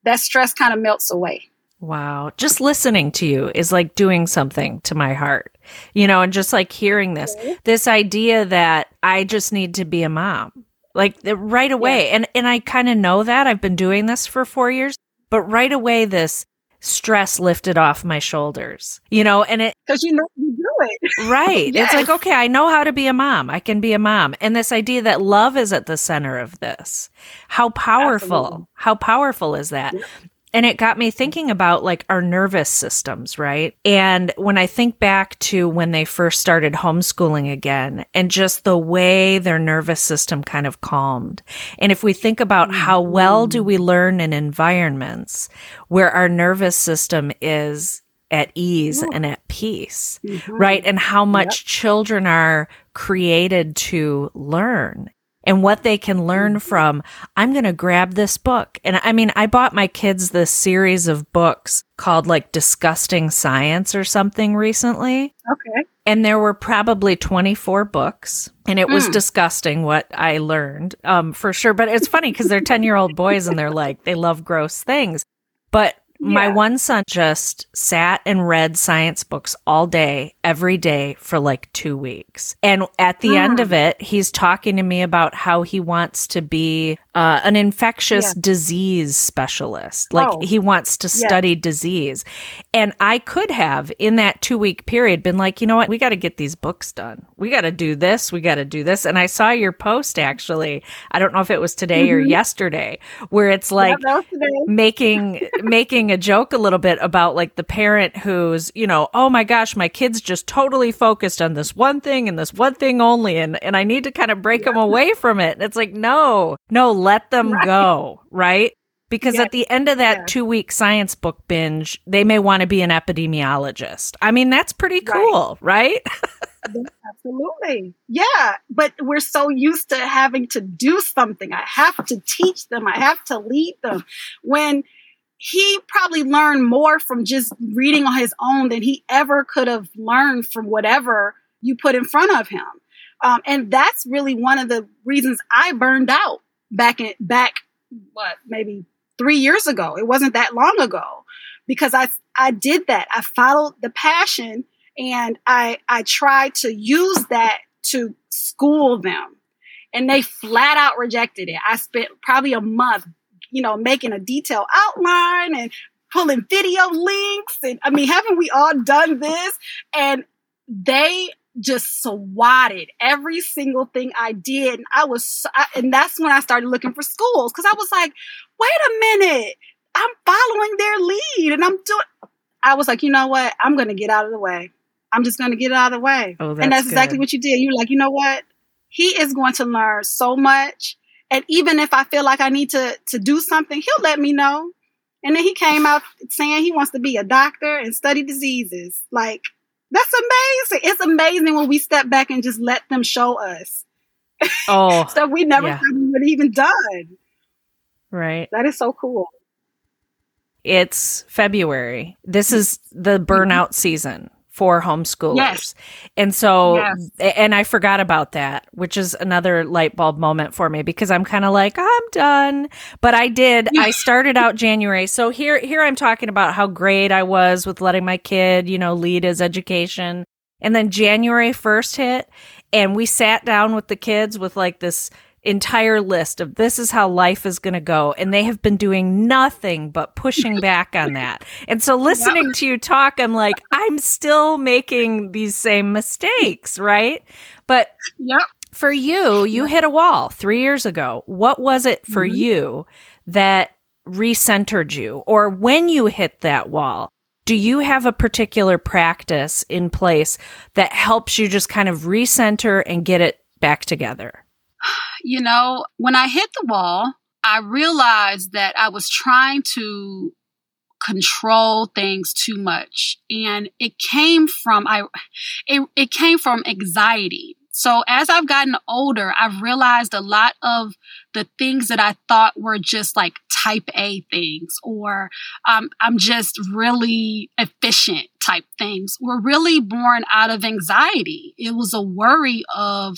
that stress kind of melts away. Wow. Just listening to you is like doing something to my heart, you know, and just like hearing this, mm-hmm. this idea that I just need to be a mom, like right away. Yeah. And, and I kind of know that I've been doing this for four years, but right away, this stress lifted off my shoulders, you know, and it because you know you do it. right. yes. It's like, okay, I know how to be a mom. I can be a mom. And this idea that love is at the center of this. How powerful, Absolutely. how powerful is that? And it got me thinking about like our nervous systems, right? And when I think back to when they first started homeschooling again and just the way their nervous system kind of calmed. And if we think about mm-hmm. how well do we learn in environments where our nervous system is at ease Ooh. and at peace, mm-hmm. right? And how much yep. children are created to learn and what they can learn mm-hmm. from. I'm going to grab this book. And I mean, I bought my kids this series of books called like Disgusting Science or something recently. Okay. and there were probably 24 books and it was Mm. disgusting what i learned um, for sure but it's funny because they're 10 year old boys and they're like they love gross things but my one son just sat and read science books all day every day for like two weeks and at the end Mm. of it he's talking to me about how he wants to be uh, an infectious Yeah. disease specialist like Oh. he wants to study disease and I could have, in that two week period, been like, you know what? We got to get these books done. We got to do this. We got to do this. And I saw your post actually. I don't know if it was today or Mhm. yesterday, where it's like, Yeah, that was today. making making a joke a little bit about like the parent who's you know oh my gosh my kid's just totally focused on this one thing and this one thing only and and I need to kind of break them away from it and it's like no no let them Right. go right because Yeah. at the end of that Yeah. two week science book binge they may want to be an epidemiologist I mean that's pretty Right. cool right [LAUGHS] Absolutely. Yeah. But we're so used to having to do something. I have to teach them, I have to lead them. When he probably learned more from just reading on his own than he ever could have learned from whatever you put in front of him. Um, and that's really one of the reasons I burned out back in back what maybe three years ago. It wasn't that long ago because I I did that. I followed the passion and I I tried to use that to school them, and they flat out rejected it. I spent probably a month, you know, making a detailed outline and pulling video links, and I mean, haven't we all done this? And they just swatted every single thing I did, and I was, so- I, and that's when I started looking for schools because I was like, wait a minute, I'm following their lead, and I'm doing. I was like, you know what? I'm going to get out of the way. I'm just going to get out of the way. oh and that's exactly what you did. You're like, you know what? He is going to learn so much. And even if I feel like I need to, to do something, he'll let me know. And then he came out saying he wants to be a doctor and study diseases. Like, that's amazing. It's amazing when we step back and just let them show us oh [LAUGHS] stuff we never Yeah. thought we would even done. right That is so cool. it's February. This mm-hmm. is the burnout mm-hmm. season for homeschoolers. Yes. And so, Yes. and I forgot about that, which is another light bulb moment for me because I'm kind of like, I'm done. But I did, I [LAUGHS] started out January. So here, here I'm talking about how great I was with letting my kid, you know, lead his education. And then January 1st hit and we sat down with the kids with like this entire list of this is how life is going to go. And they have been doing nothing but pushing back on that. And so [LAUGHS] listening to you talk, I'm like, I'm still making these same mistakes, right? But Yep. for you, you hit a wall three years ago. What was it for Mhm. you that recentered you? Or when you hit that wall, do you have a particular practice in place that helps you just kind of recenter and get it back together? You know, when I hit the wall, I realized that I was trying to control things too much and it came from I it, it came from anxiety. So as I've gotten older, I've realized a lot of the things that I thought were just like type A things or um, I'm just really efficient type things were really born out of anxiety. It was a worry of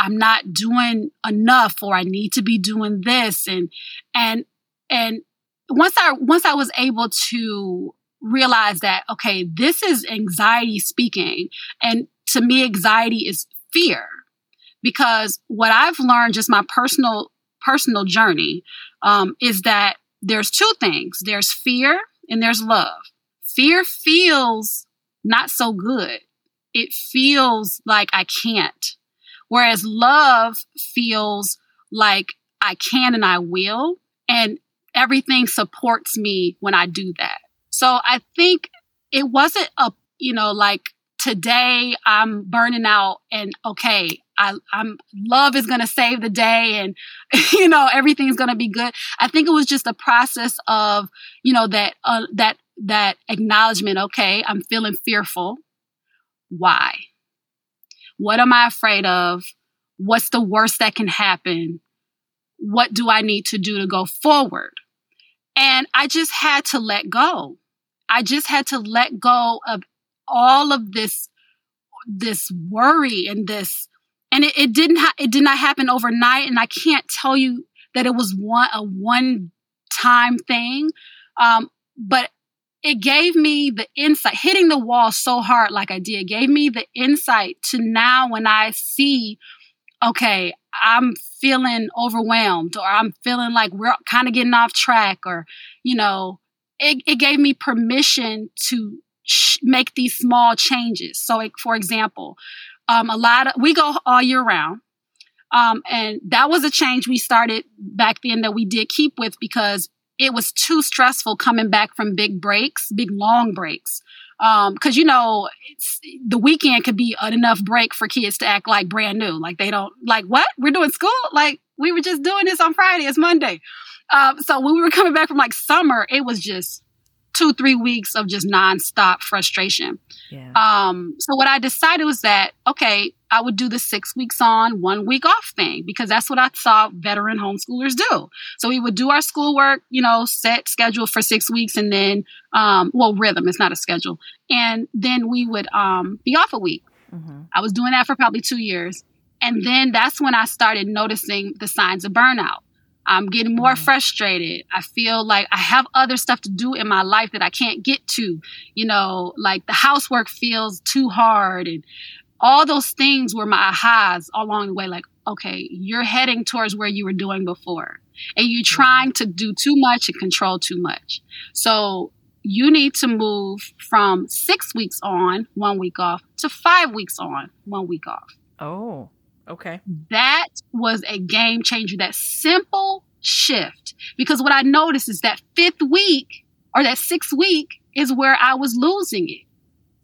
I'm not doing enough or I need to be doing this. And and and once I once I was able to realize that okay this is anxiety speaking. And to me anxiety is fear. Because what I've learned just my personal personal journey um, is that there's two things. There's fear and there's love. Fear feels not so good. It feels like I can't Whereas love feels like I can and I will, and everything supports me when I do that. So I think it wasn't a, you know, like today I'm burning out and okay, I, I'm love is going to save the day and, [LAUGHS] you know, everything's going to be good. I think it was just a process of, you know, that, uh, that, that acknowledgement. Okay, I'm feeling fearful. Why? What am I afraid of? What's the worst that can happen? What do I need to do to go forward? And I just had to let go. I just had to let go of all of this, this worry and this and it, it didn't ha- it did not happen overnight and i can't tell you that it was one a one time thing um, but it gave me the insight hitting the wall so hard like i did gave me the insight to now when i see okay i'm feeling overwhelmed or i'm feeling like we're kind of getting off track or you know it, it gave me permission to sh- make these small changes. So like, for example um, a lot of we go all year round um, and that was a change we started back then that we did keep with because it was too stressful coming back from big breaks, big long breaks. Um, cause you know, the weekend could be enough break for kids to act like brand new. Like they don't like what we're doing school. Like we were just doing this on Friday. It's Monday. Um, so when we were coming back from like summer, it was just two, three weeks of just nonstop frustration. Yeah. Um, so what I decided was that, okay, I would do the six weeks on, one week off thing because that's what I saw veteran homeschoolers do. So we would do our schoolwork, you know, set schedule for six weeks and then, um, well, rhythm, it's not a schedule. And then we would um, be off a week. Mm-hmm. I was doing that for probably two years. And then that's when I started noticing the signs of burnout. I'm getting more mm-hmm. frustrated. I feel like I have other stuff to do in my life that I can't get to. You know, like the housework feels too hard and all those things were my ahas along the way. Like, okay, you're heading towards where you were doing before and you're trying to do too much and control too much. So you need to move from six weeks on, one week off to five weeks on, one week off. Oh. Okay. That was a game changer, that simple shift. Because what I noticed is that fifth week or that sixth week is where I was losing it.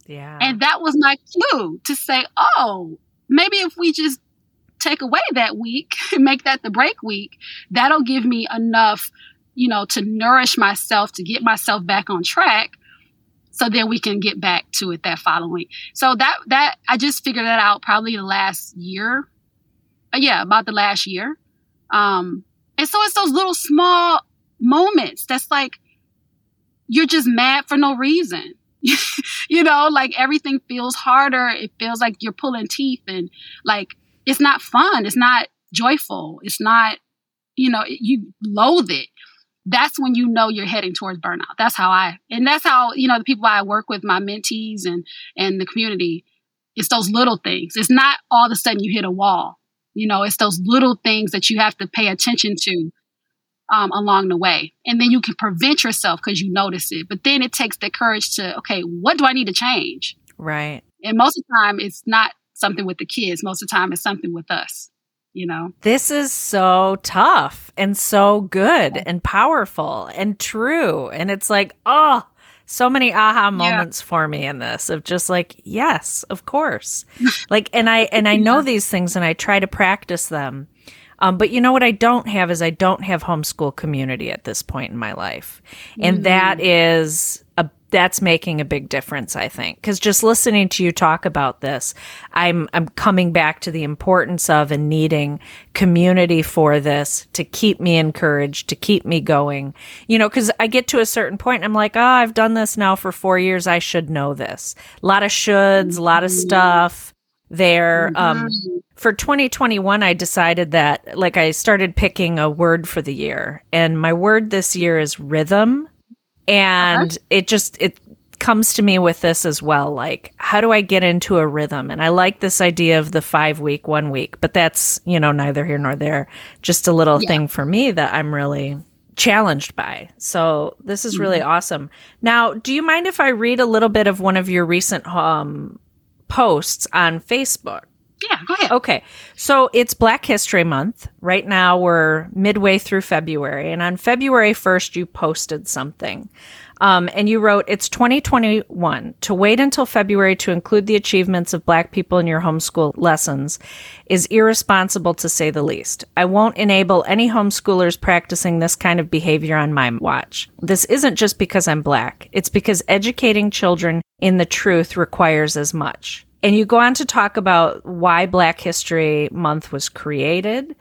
Yeah. And that was my clue to say, oh, maybe if we just take away that week [LAUGHS] and make that the break week, that'll give me enough, you know, to nourish myself, to get myself back on track so then we can get back to it that following. So that that I just figured that out probably the last year. Uh, yeah, about the last year. Um, and so it's those little small moments that's like you're just mad for no reason. [LAUGHS] you know, like everything feels harder. It feels like you're pulling teeth and like it's not fun. It's not joyful. It's not, you know, you loathe it that's when you know you're heading towards burnout. That's how I, and that's how, you know, the people I work with, my mentees and, and the community, it's those little things. It's not all of a sudden you hit a wall. You know, it's those little things that you have to pay attention to um, along the way. And then you can prevent yourself because you notice it. But then it takes the courage to, okay, what do I need to change? Right. And most of the time, it's not something with the kids. Most of the time, it's something with us you know? This is so tough and so good and powerful and true. And it's like, oh, so many aha moments yeah. for me in this of just like, yes, of course. [LAUGHS] like, and I, and I know these things and I try to practice them. Um, but you know what I don't have is I don't have homeschool community at this point in my life. And mm-hmm. that is that's making a big difference, I think. Cause just listening to you talk about this, I'm, I'm coming back to the importance of and needing community for this to keep me encouraged, to keep me going. You know, cause I get to a certain point I'm like, oh, I've done this now for four years. I should know this. A lot of shoulds, a lot of stuff there. Um, mm-hmm. for 2021, I decided that like I started picking a word for the year and my word this year is rhythm and uh-huh. it just it comes to me with this as well like how do i get into a rhythm and i like this idea of the five week one week but that's you know neither here nor there just a little yeah. thing for me that i'm really challenged by so this is really mm-hmm. awesome now do you mind if i read a little bit of one of your recent um, posts on facebook yeah, go ahead. Okay. So it's Black History Month. Right now we're midway through February. And on February 1st, you posted something. Um, and you wrote, It's 2021. To wait until February to include the achievements of Black people in your homeschool lessons is irresponsible to say the least. I won't enable any homeschoolers practicing this kind of behavior on my watch. This isn't just because I'm Black, it's because educating children in the truth requires as much. And you go on to talk about why Black History Month was created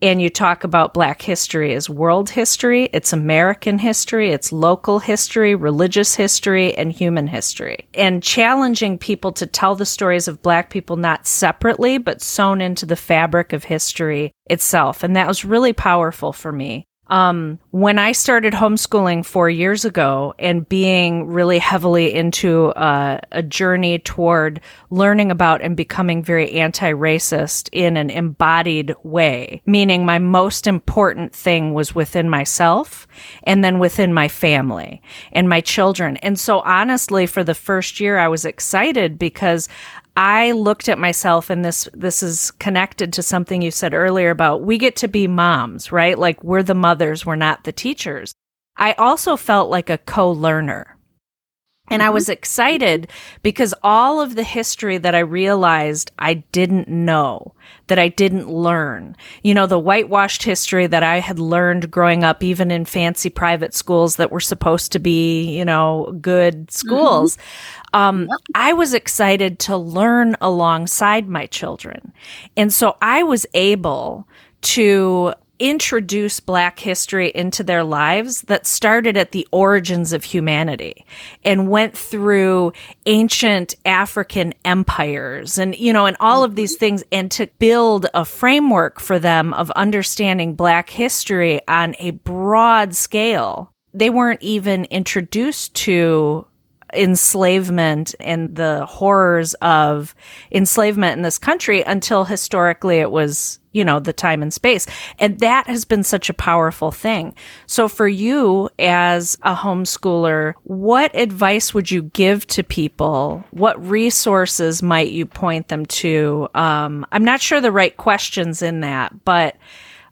and you talk about Black history as world history, it's American history, it's local history, religious history, and human history. And challenging people to tell the stories of Black people not separately, but sewn into the fabric of history itself. And that was really powerful for me. Um, when I started homeschooling four years ago and being really heavily into uh, a journey toward learning about and becoming very anti-racist in an embodied way, meaning my most important thing was within myself and then within my family and my children. And so honestly, for the first year, I was excited because I looked at myself and this this is connected to something you said earlier about we get to be moms, right? Like we're the mothers, we're not the teachers. I also felt like a co-learner. And mm-hmm. I was excited because all of the history that I realized I didn't know, that I didn't learn, you know, the whitewashed history that I had learned growing up, even in fancy private schools that were supposed to be, you know, good schools. Mm-hmm. Um, yep. I was excited to learn alongside my children. And so I was able to introduce Black history into their lives that started at the origins of humanity and went through ancient African empires and, you know, and all of these things and to build a framework for them of understanding Black history on a broad scale. They weren't even introduced to enslavement and the horrors of enslavement in this country until historically it was you know the time and space and that has been such a powerful thing so for you as a homeschooler what advice would you give to people what resources might you point them to um, i'm not sure the right questions in that but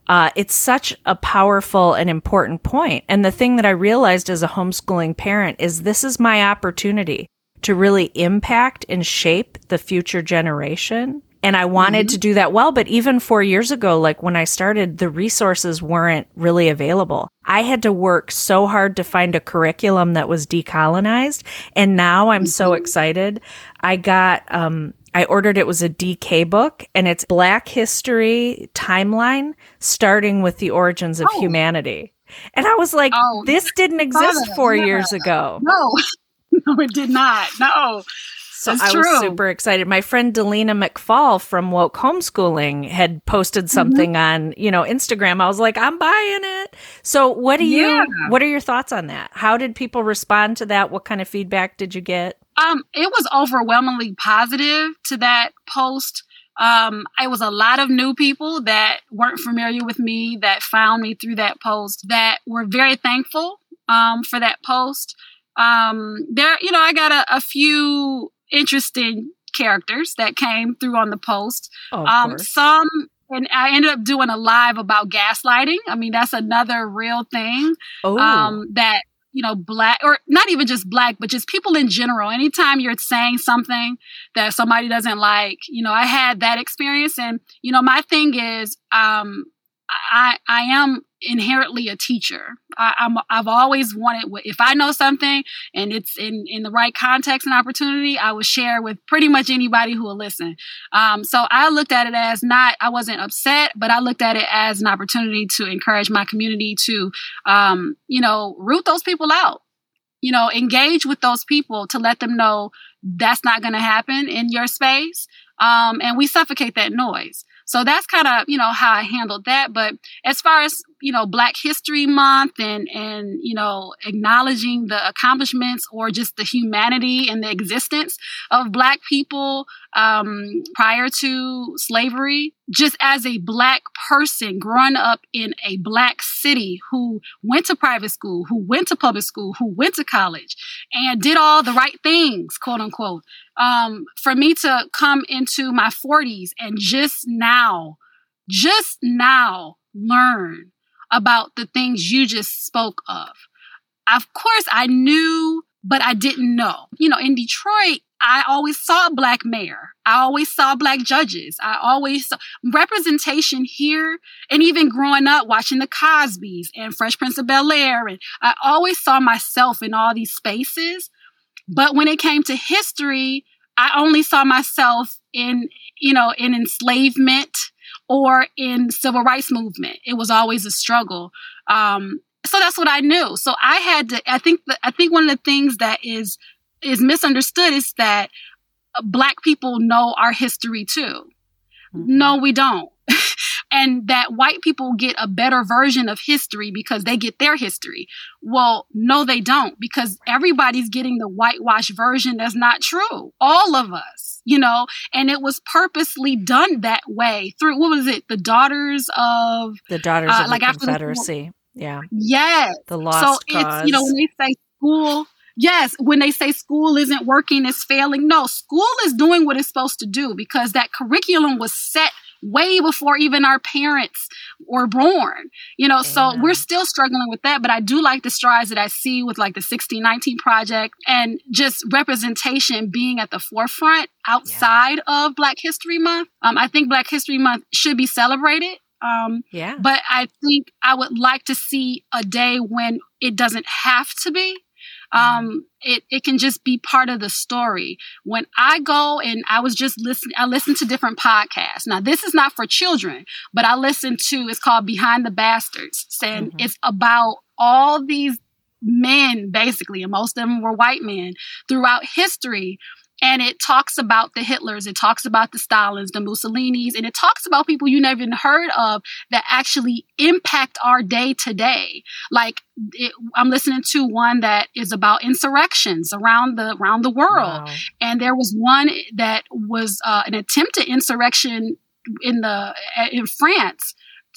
uh, it's such a powerful and important point. And the thing that I realized as a homeschooling parent is this is my opportunity to really impact and shape the future generation. And I wanted mm-hmm. to do that well. But even four years ago, like when I started, the resources weren't really available. I had to work so hard to find a curriculum that was decolonized. And now I'm mm-hmm. so excited. I got, um, I ordered it was a DK book and it's Black History timeline starting with the origins of oh. humanity. And I was like, oh, this didn't exist four yeah. years ago. No, [LAUGHS] no, it did not. No. So That's I true. was super excited. My friend Delina McPhaull from Woke Homeschooling had posted mm-hmm. something mm-hmm. on, you know, Instagram. I was like, I'm buying it. So what do you what are your thoughts on that? How did people respond to that? What kind of feedback did you get? Um, it was overwhelmingly positive to that post. Um, it was a lot of new people that weren't familiar with me that found me through that post that were very thankful um, for that post. Um, there, you know, I got a, a, few interesting characters that came through on the post. Oh, um, some, and I ended up doing a live about gaslighting. I mean, that's another real thing oh. um, that you know, black or not even just black, but just people in general. Anytime you're saying something that somebody doesn't like, you know, I had that experience. And, you know, my thing is, um, I, I am inherently a teacher. I, am I've always wanted, if I know something and it's in, in the right context and opportunity, I will share with pretty much anybody who will listen. Um, so I looked at it as not, I wasn't upset, but I looked at it as an opportunity to encourage my community to, um, you know, root those people out. You know, engage with those people to let them know that's not going to happen in your space. Um, and we suffocate that noise. So that's kind of, you know, how I handled that. But as far as, you know, Black History Month and, and, you know, acknowledging the accomplishments or just the humanity and the existence of Black people um, prior to slavery, just as a Black person growing up in a Black city who went to private school, who went to public school, who went to college and did all the right things, quote unquote, um, for me to come into my 40s and just now, just now learn about the things you just spoke of. Of course, I knew, but I didn't know. You know, in Detroit, I always saw a black mayor. I always saw black judges. I always saw representation here. And even growing up watching the Cosbys and Fresh Prince of Bel Air, and I always saw myself in all these spaces. But when it came to history, I only saw myself in, you know, in enslavement or in civil rights movement. It was always a struggle. Um, so that's what I knew. So I had to. I think. The, I think one of the things that is is misunderstood is that black people know our history too. Mm-hmm. No, we don't. [LAUGHS] and that white people get a better version of history because they get their history. Well, no, they don't because everybody's getting the whitewash version that's not true. All of us, you know, and it was purposely done that way through, what was it? The Daughters of the Daughters uh, of like the Confederacy. The, yeah. Yes. The lost So cause. it's, you know, when they say school, yes, when they say school isn't working, it's failing. No, school is doing what it's supposed to do because that curriculum was set way before even our parents were born. You know, so we're still struggling with that. But I do like the strides that I see with like the 1619 project and just representation being at the forefront outside yeah. of Black History Month. Um, I think Black History Month should be celebrated. Um, yeah. But I think I would like to see a day when it doesn't have to be. Um, it, it can just be part of the story. When I go and I was just listening, I listen to different podcasts. Now, this is not for children, but I listen to, it's called Behind the Bastards, saying mm-hmm. it's about all these men, basically, and most of them were white men throughout history and it talks about the Hitlers, it talks about the Stalins, the Mussolinis, and it talks about people you never even heard of that actually impact our day to day. Like it, I'm listening to one that is about insurrections around the around the world, wow. and there was one that was uh, an attempted insurrection in the in France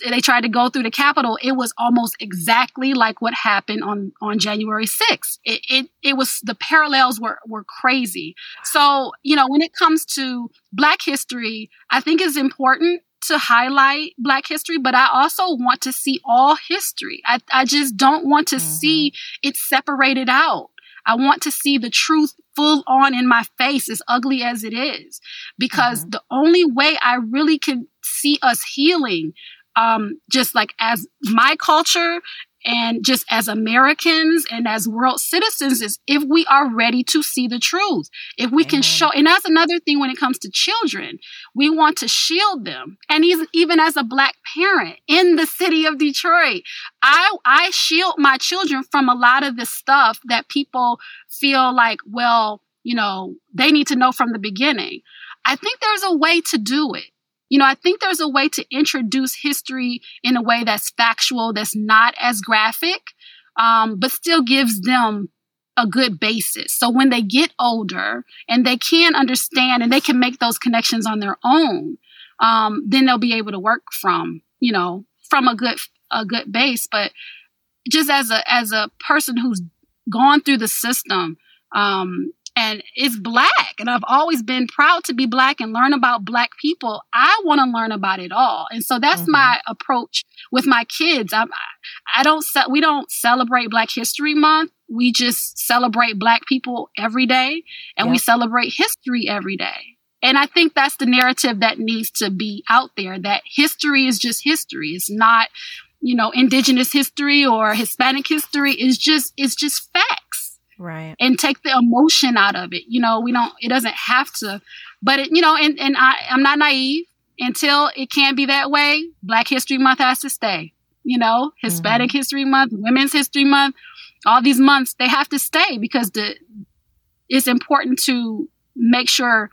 they tried to go through the Capitol, it was almost exactly like what happened on on January 6th. It it, it was the parallels were were crazy. So you know when it comes to Black history, I think it's important to highlight Black history, but I also want to see all history. I, I just don't want to mm-hmm. see it separated out. I want to see the truth full on in my face, as ugly as it is, because mm-hmm. the only way I really can see us healing um, just like as my culture and just as Americans and as world citizens is if we are ready to see the truth. If we Amen. can show, and that's another thing when it comes to children, we want to shield them. And even as a black parent in the city of Detroit, I, I shield my children from a lot of the stuff that people feel like, well, you know, they need to know from the beginning. I think there's a way to do it you know, I think there's a way to introduce history in a way that's factual, that's not as graphic, um, but still gives them a good basis. So when they get older and they can understand and they can make those connections on their own, um, then they'll be able to work from, you know, from a good a good base. But just as a as a person who's gone through the system, um, and it's black and i've always been proud to be black and learn about black people. I want to learn about it all and so that's mm-hmm. my approach with my kids. I'm, i don't we don't celebrate black history month. We just celebrate black people every day and yep. we celebrate history every day. And i think that's the narrative that needs to be out there that history is just history. It's not you know indigenous history or hispanic history. Is just it's just facts right. and take the emotion out of it. You know we don't it doesn't have to but it you know and and I, i'm not naive. Until it can be that way black history month has to stay. You know hispanic mm-hmm. history month women's history month all these months they have to stay because the it's important to make sure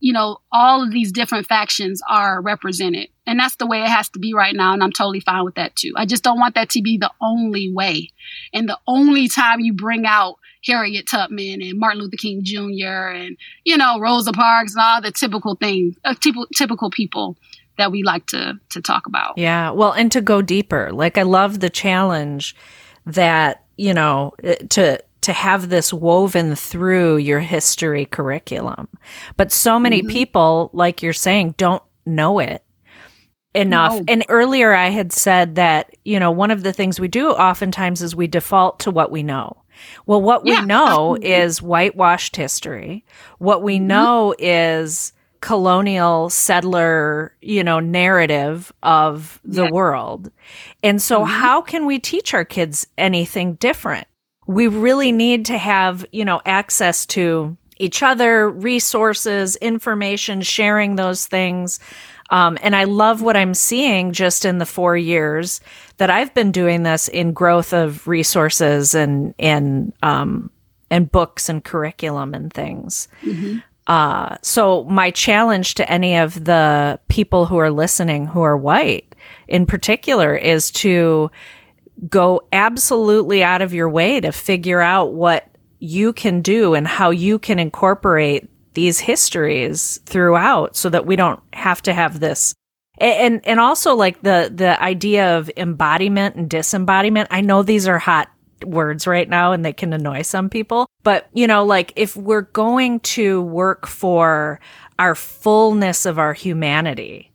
you know, all of these different factions are represented. And that's the way it has to be right now. And I'm totally fine with that too. I just don't want that to be the only way. And the only time you bring out Harriet Tubman and Martin Luther King Jr. and, you know, Rosa Parks and all the typical things, uh, typical, typical people that we like to, to talk about. Yeah. Well, and to go deeper, like I love the challenge that, you know, uh, to, to have this woven through your history curriculum. But so many mm-hmm. people, like you're saying, don't know it enough. No. And earlier I had said that, you know, one of the things we do oftentimes is we default to what we know. Well, what yeah. we know is whitewashed history. What we mm-hmm. know is colonial settler, you know, narrative of the yeah. world. And so mm-hmm. how can we teach our kids anything different? We really need to have, you know, access to each other, resources, information, sharing those things. Um, and I love what I'm seeing just in the four years that I've been doing this in growth of resources and and um, and books and curriculum and things. Mm-hmm. Uh, so my challenge to any of the people who are listening who are white in particular is to go absolutely out of your way to figure out what you can do and how you can incorporate these histories throughout so that we don't have to have this and and also like the the idea of embodiment and disembodiment i know these are hot words right now and they can annoy some people. But, you know, like if we're going to work for our fullness of our humanity,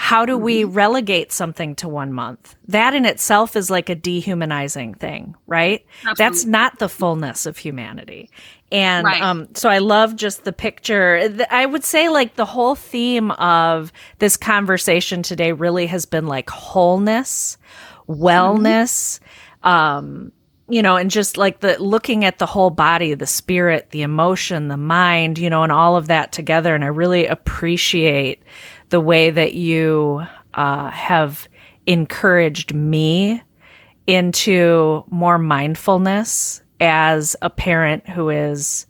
how do we mm-hmm. relegate something to one month? That in itself is like a dehumanizing thing, right? Absolutely. That's not the fullness of humanity. And right. um, so I love just the picture. I would say, like, the whole theme of this conversation today really has been like wholeness, wellness, mm-hmm. um, you know, and just like the looking at the whole body, the spirit, the emotion, the mind, you know, and all of that together. And I really appreciate the way that you uh, have encouraged me into more mindfulness as a parent who is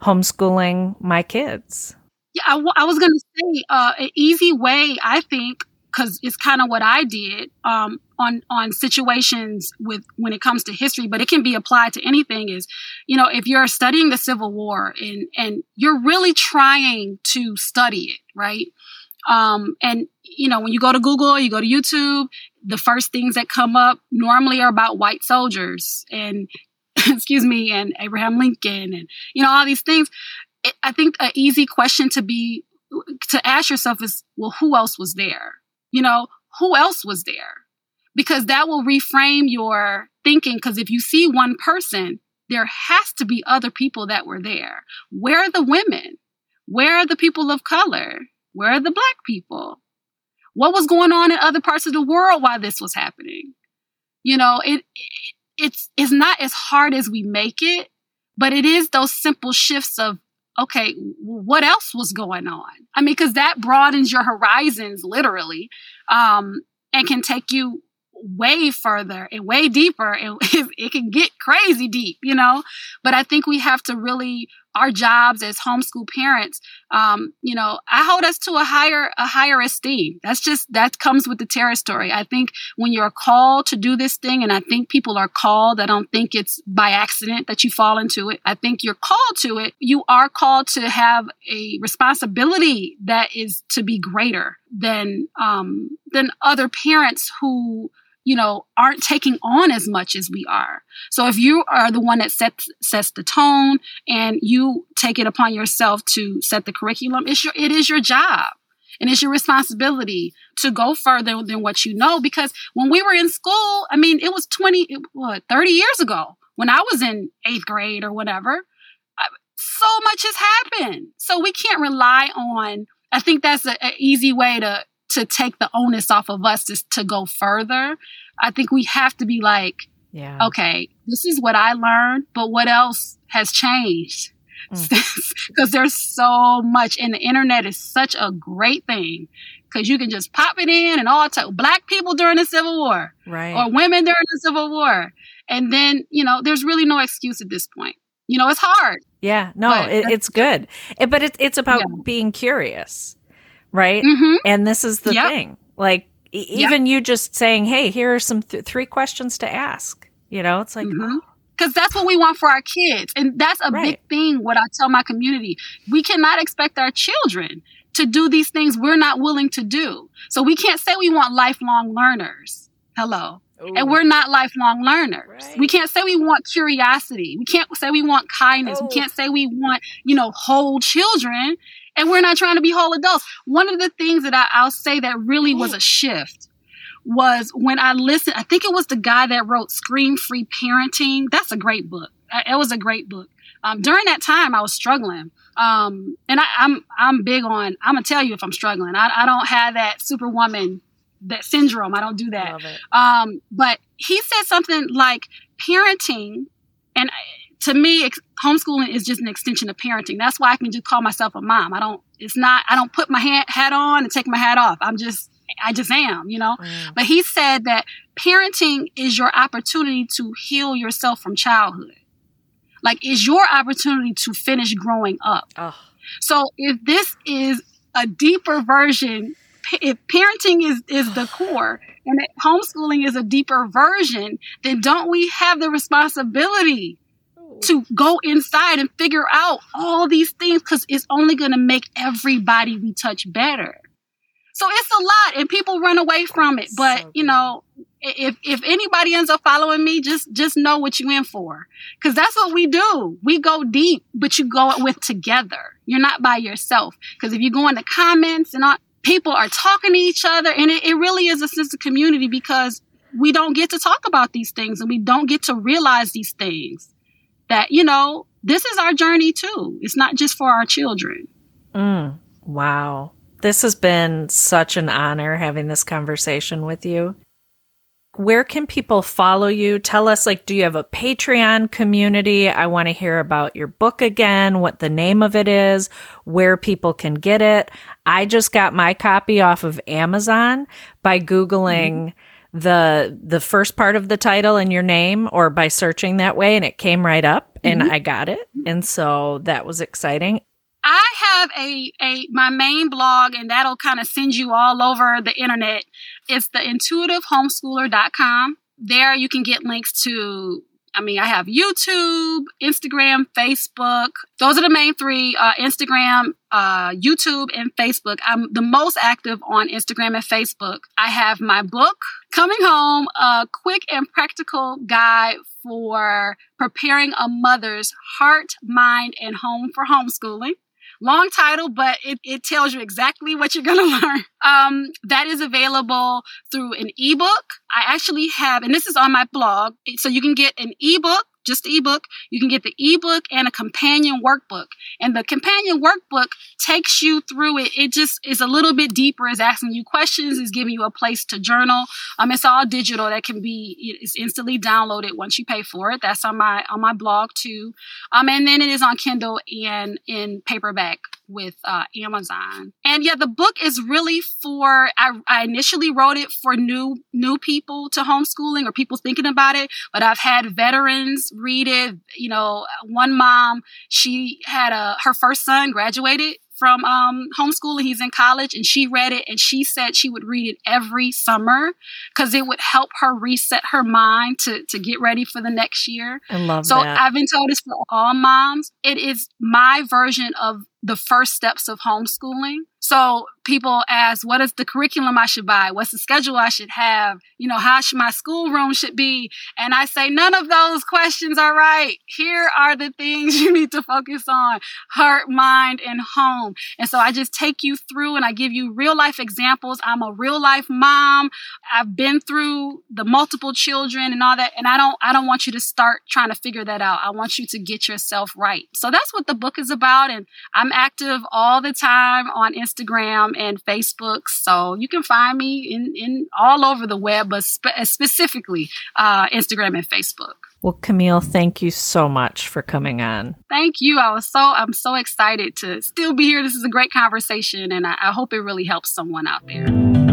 homeschooling my kids. Yeah, I, w- I was going to say uh, an easy way, I think, because it's kind of what I did um, on on situations with when it comes to history, but it can be applied to anything. Is you know if you're studying the Civil War and and you're really trying to study it, right? Um, and you know when you go to Google, you go to YouTube, the first things that come up normally are about white soldiers and [LAUGHS] excuse me and Abraham Lincoln and you know all these things. It, I think an easy question to be to ask yourself is, well, who else was there? You know, who else was there? Because that will reframe your thinking. Because if you see one person, there has to be other people that were there. Where are the women? Where are the people of color? Where are the black people? What was going on in other parts of the world while this was happening? You know, it, it it's it's not as hard as we make it, but it is those simple shifts of okay, what else was going on? I mean, because that broadens your horizons literally um, and can take you way further and way deeper and [LAUGHS] it can get crazy deep you know but i think we have to really our jobs as homeschool parents um, you know i hold us to a higher a higher esteem. That's just that comes with the territory i think when you're called to do this thing and i think people are called i don't think it's by accident that you fall into it. I think you're called to it. You are called to have a responsibility that is to be greater than um, than other parents who you know, aren't taking on as much as we are. So if you are the one that sets sets the tone and you take it upon yourself to set the curriculum, it's your it is your job. And it's your responsibility to go further than what you know. Because when we were in school, I mean, it was 20, what, 30 years ago when I was in eighth grade or whatever. Uh, so much has happened. So we can't rely on, I think that's an easy way to to take the onus off of us to, to go further. I think we have to be like, yeah. okay, this is what I learned, but what else has changed? Because mm. [LAUGHS] there's so much, and the internet is such a great thing because you can just pop it in and all talk black people during the Civil War, right, or women during the Civil War, and then you know there's really no excuse at this point. You know, it's hard. Yeah, no, it, it's good, it, but it, it's about yeah. being curious right? Mm-hmm. And this is the yep. thing. Like even yep. you just saying, "Hey, here are some th- three questions to ask." You know, it's like mm-hmm. because that's what we want for our kids, and that's a right. big thing. What I tell my community, we cannot expect our children to do these things we're not willing to do. So we can't say we want lifelong learners. Hello. Ooh. And we're not lifelong learners. Right. We can't say we want curiosity. We can't say we want kindness. We can't say we want, you know, whole children and we're not trying to be whole adults. One of the things that I, will say that really was a shift was when I listened. I think it was the guy that wrote Scream Free Parenting. That's a great book. It was a great book. Um, during that time, I was struggling. Um, and I, am I'm, I'm big on. I'm gonna tell you if I'm struggling. I, I don't have that superwoman that syndrome. I don't do that. Um, but he said something like parenting, and to me, ex- homeschooling is just an extension of parenting. That's why I can just call myself a mom. I don't, it's not, I don't put my hat, hat on and take my hat off. I'm just, I just am, you know? Mm. But he said that parenting is your opportunity to heal yourself from childhood. Like, is your opportunity to finish growing up. Oh. So if this is a deeper version, if parenting is, is the [SIGHS] core and homeschooling is a deeper version, then don't we have the responsibility to go inside and figure out all these things because it's only going to make everybody we touch better. So it's a lot and people run away from it. But, so you know, if if anybody ends up following me, just just know what you in for. Cause that's what we do. We go deep, but you go with together. You're not by yourself. Cause if you go in the comments and all, people are talking to each other and it, it really is a sense of community because we don't get to talk about these things and we don't get to realize these things that, you know, this is our journey too. It's not just for our children. Mm, wow. This has been such an honor having this conversation with you. Where can people follow you? Tell us, like, do you have a Patreon community? I want to hear about your book again, what the name of it is, where people can get it. I just got my copy off of Amazon by Googling. Mm-hmm the the first part of the title and your name or by searching that way and it came right up and mm-hmm. I got it. And so that was exciting. I have a a my main blog and that'll kind of send you all over the internet. It's the intuitivehomeschooler.com. There you can get links to I mean, I have YouTube, Instagram, Facebook. Those are the main three uh, Instagram, uh, YouTube, and Facebook. I'm the most active on Instagram and Facebook. I have my book, Coming Home, a quick and practical guide for preparing a mother's heart, mind, and home for homeschooling long title, but it, it tells you exactly what you're going [LAUGHS] to learn. Um, that is available through an ebook. I actually have, and this is on my blog, so you can get an ebook just the ebook. You can get the ebook and a companion workbook. And the companion workbook takes you through it. It just is a little bit deeper, is asking you questions, is giving you a place to journal. Um, it's all digital that can be it's instantly downloaded once you pay for it. That's on my on my blog too. Um, and then it is on Kindle and in paperback with uh, Amazon. And yeah, the book is really for. I, I initially wrote it for new new people to homeschooling or people thinking about it, but I've had veterans read it. You know, one mom she had a her first son graduated from um, homeschooling. He's in college, and she read it, and she said she would read it every summer because it would help her reset her mind to to get ready for the next year. I love so that. I've been told this for all moms. It is my version of the first steps of homeschooling. So people ask, what is the curriculum I should buy? What's the schedule I should have? You know, how should my schoolroom should be? And I say, none of those questions are right. Here are the things [LAUGHS] you need to focus on. Heart, mind, and home. And so I just take you through and I give you real life examples. I'm a real life mom. I've been through the multiple children and all that. And I don't, I don't want you to start trying to figure that out. I want you to get yourself right. So that's what the book is about. And I'm active all the time on Instagram and Facebook. So you can find me in, in all over the web, but spe- specifically uh, Instagram and Facebook. Well, Camille, thank you so much for coming on. Thank you. I was so I'm so excited to still be here. This is a great conversation, and I, I hope it really helps someone out there.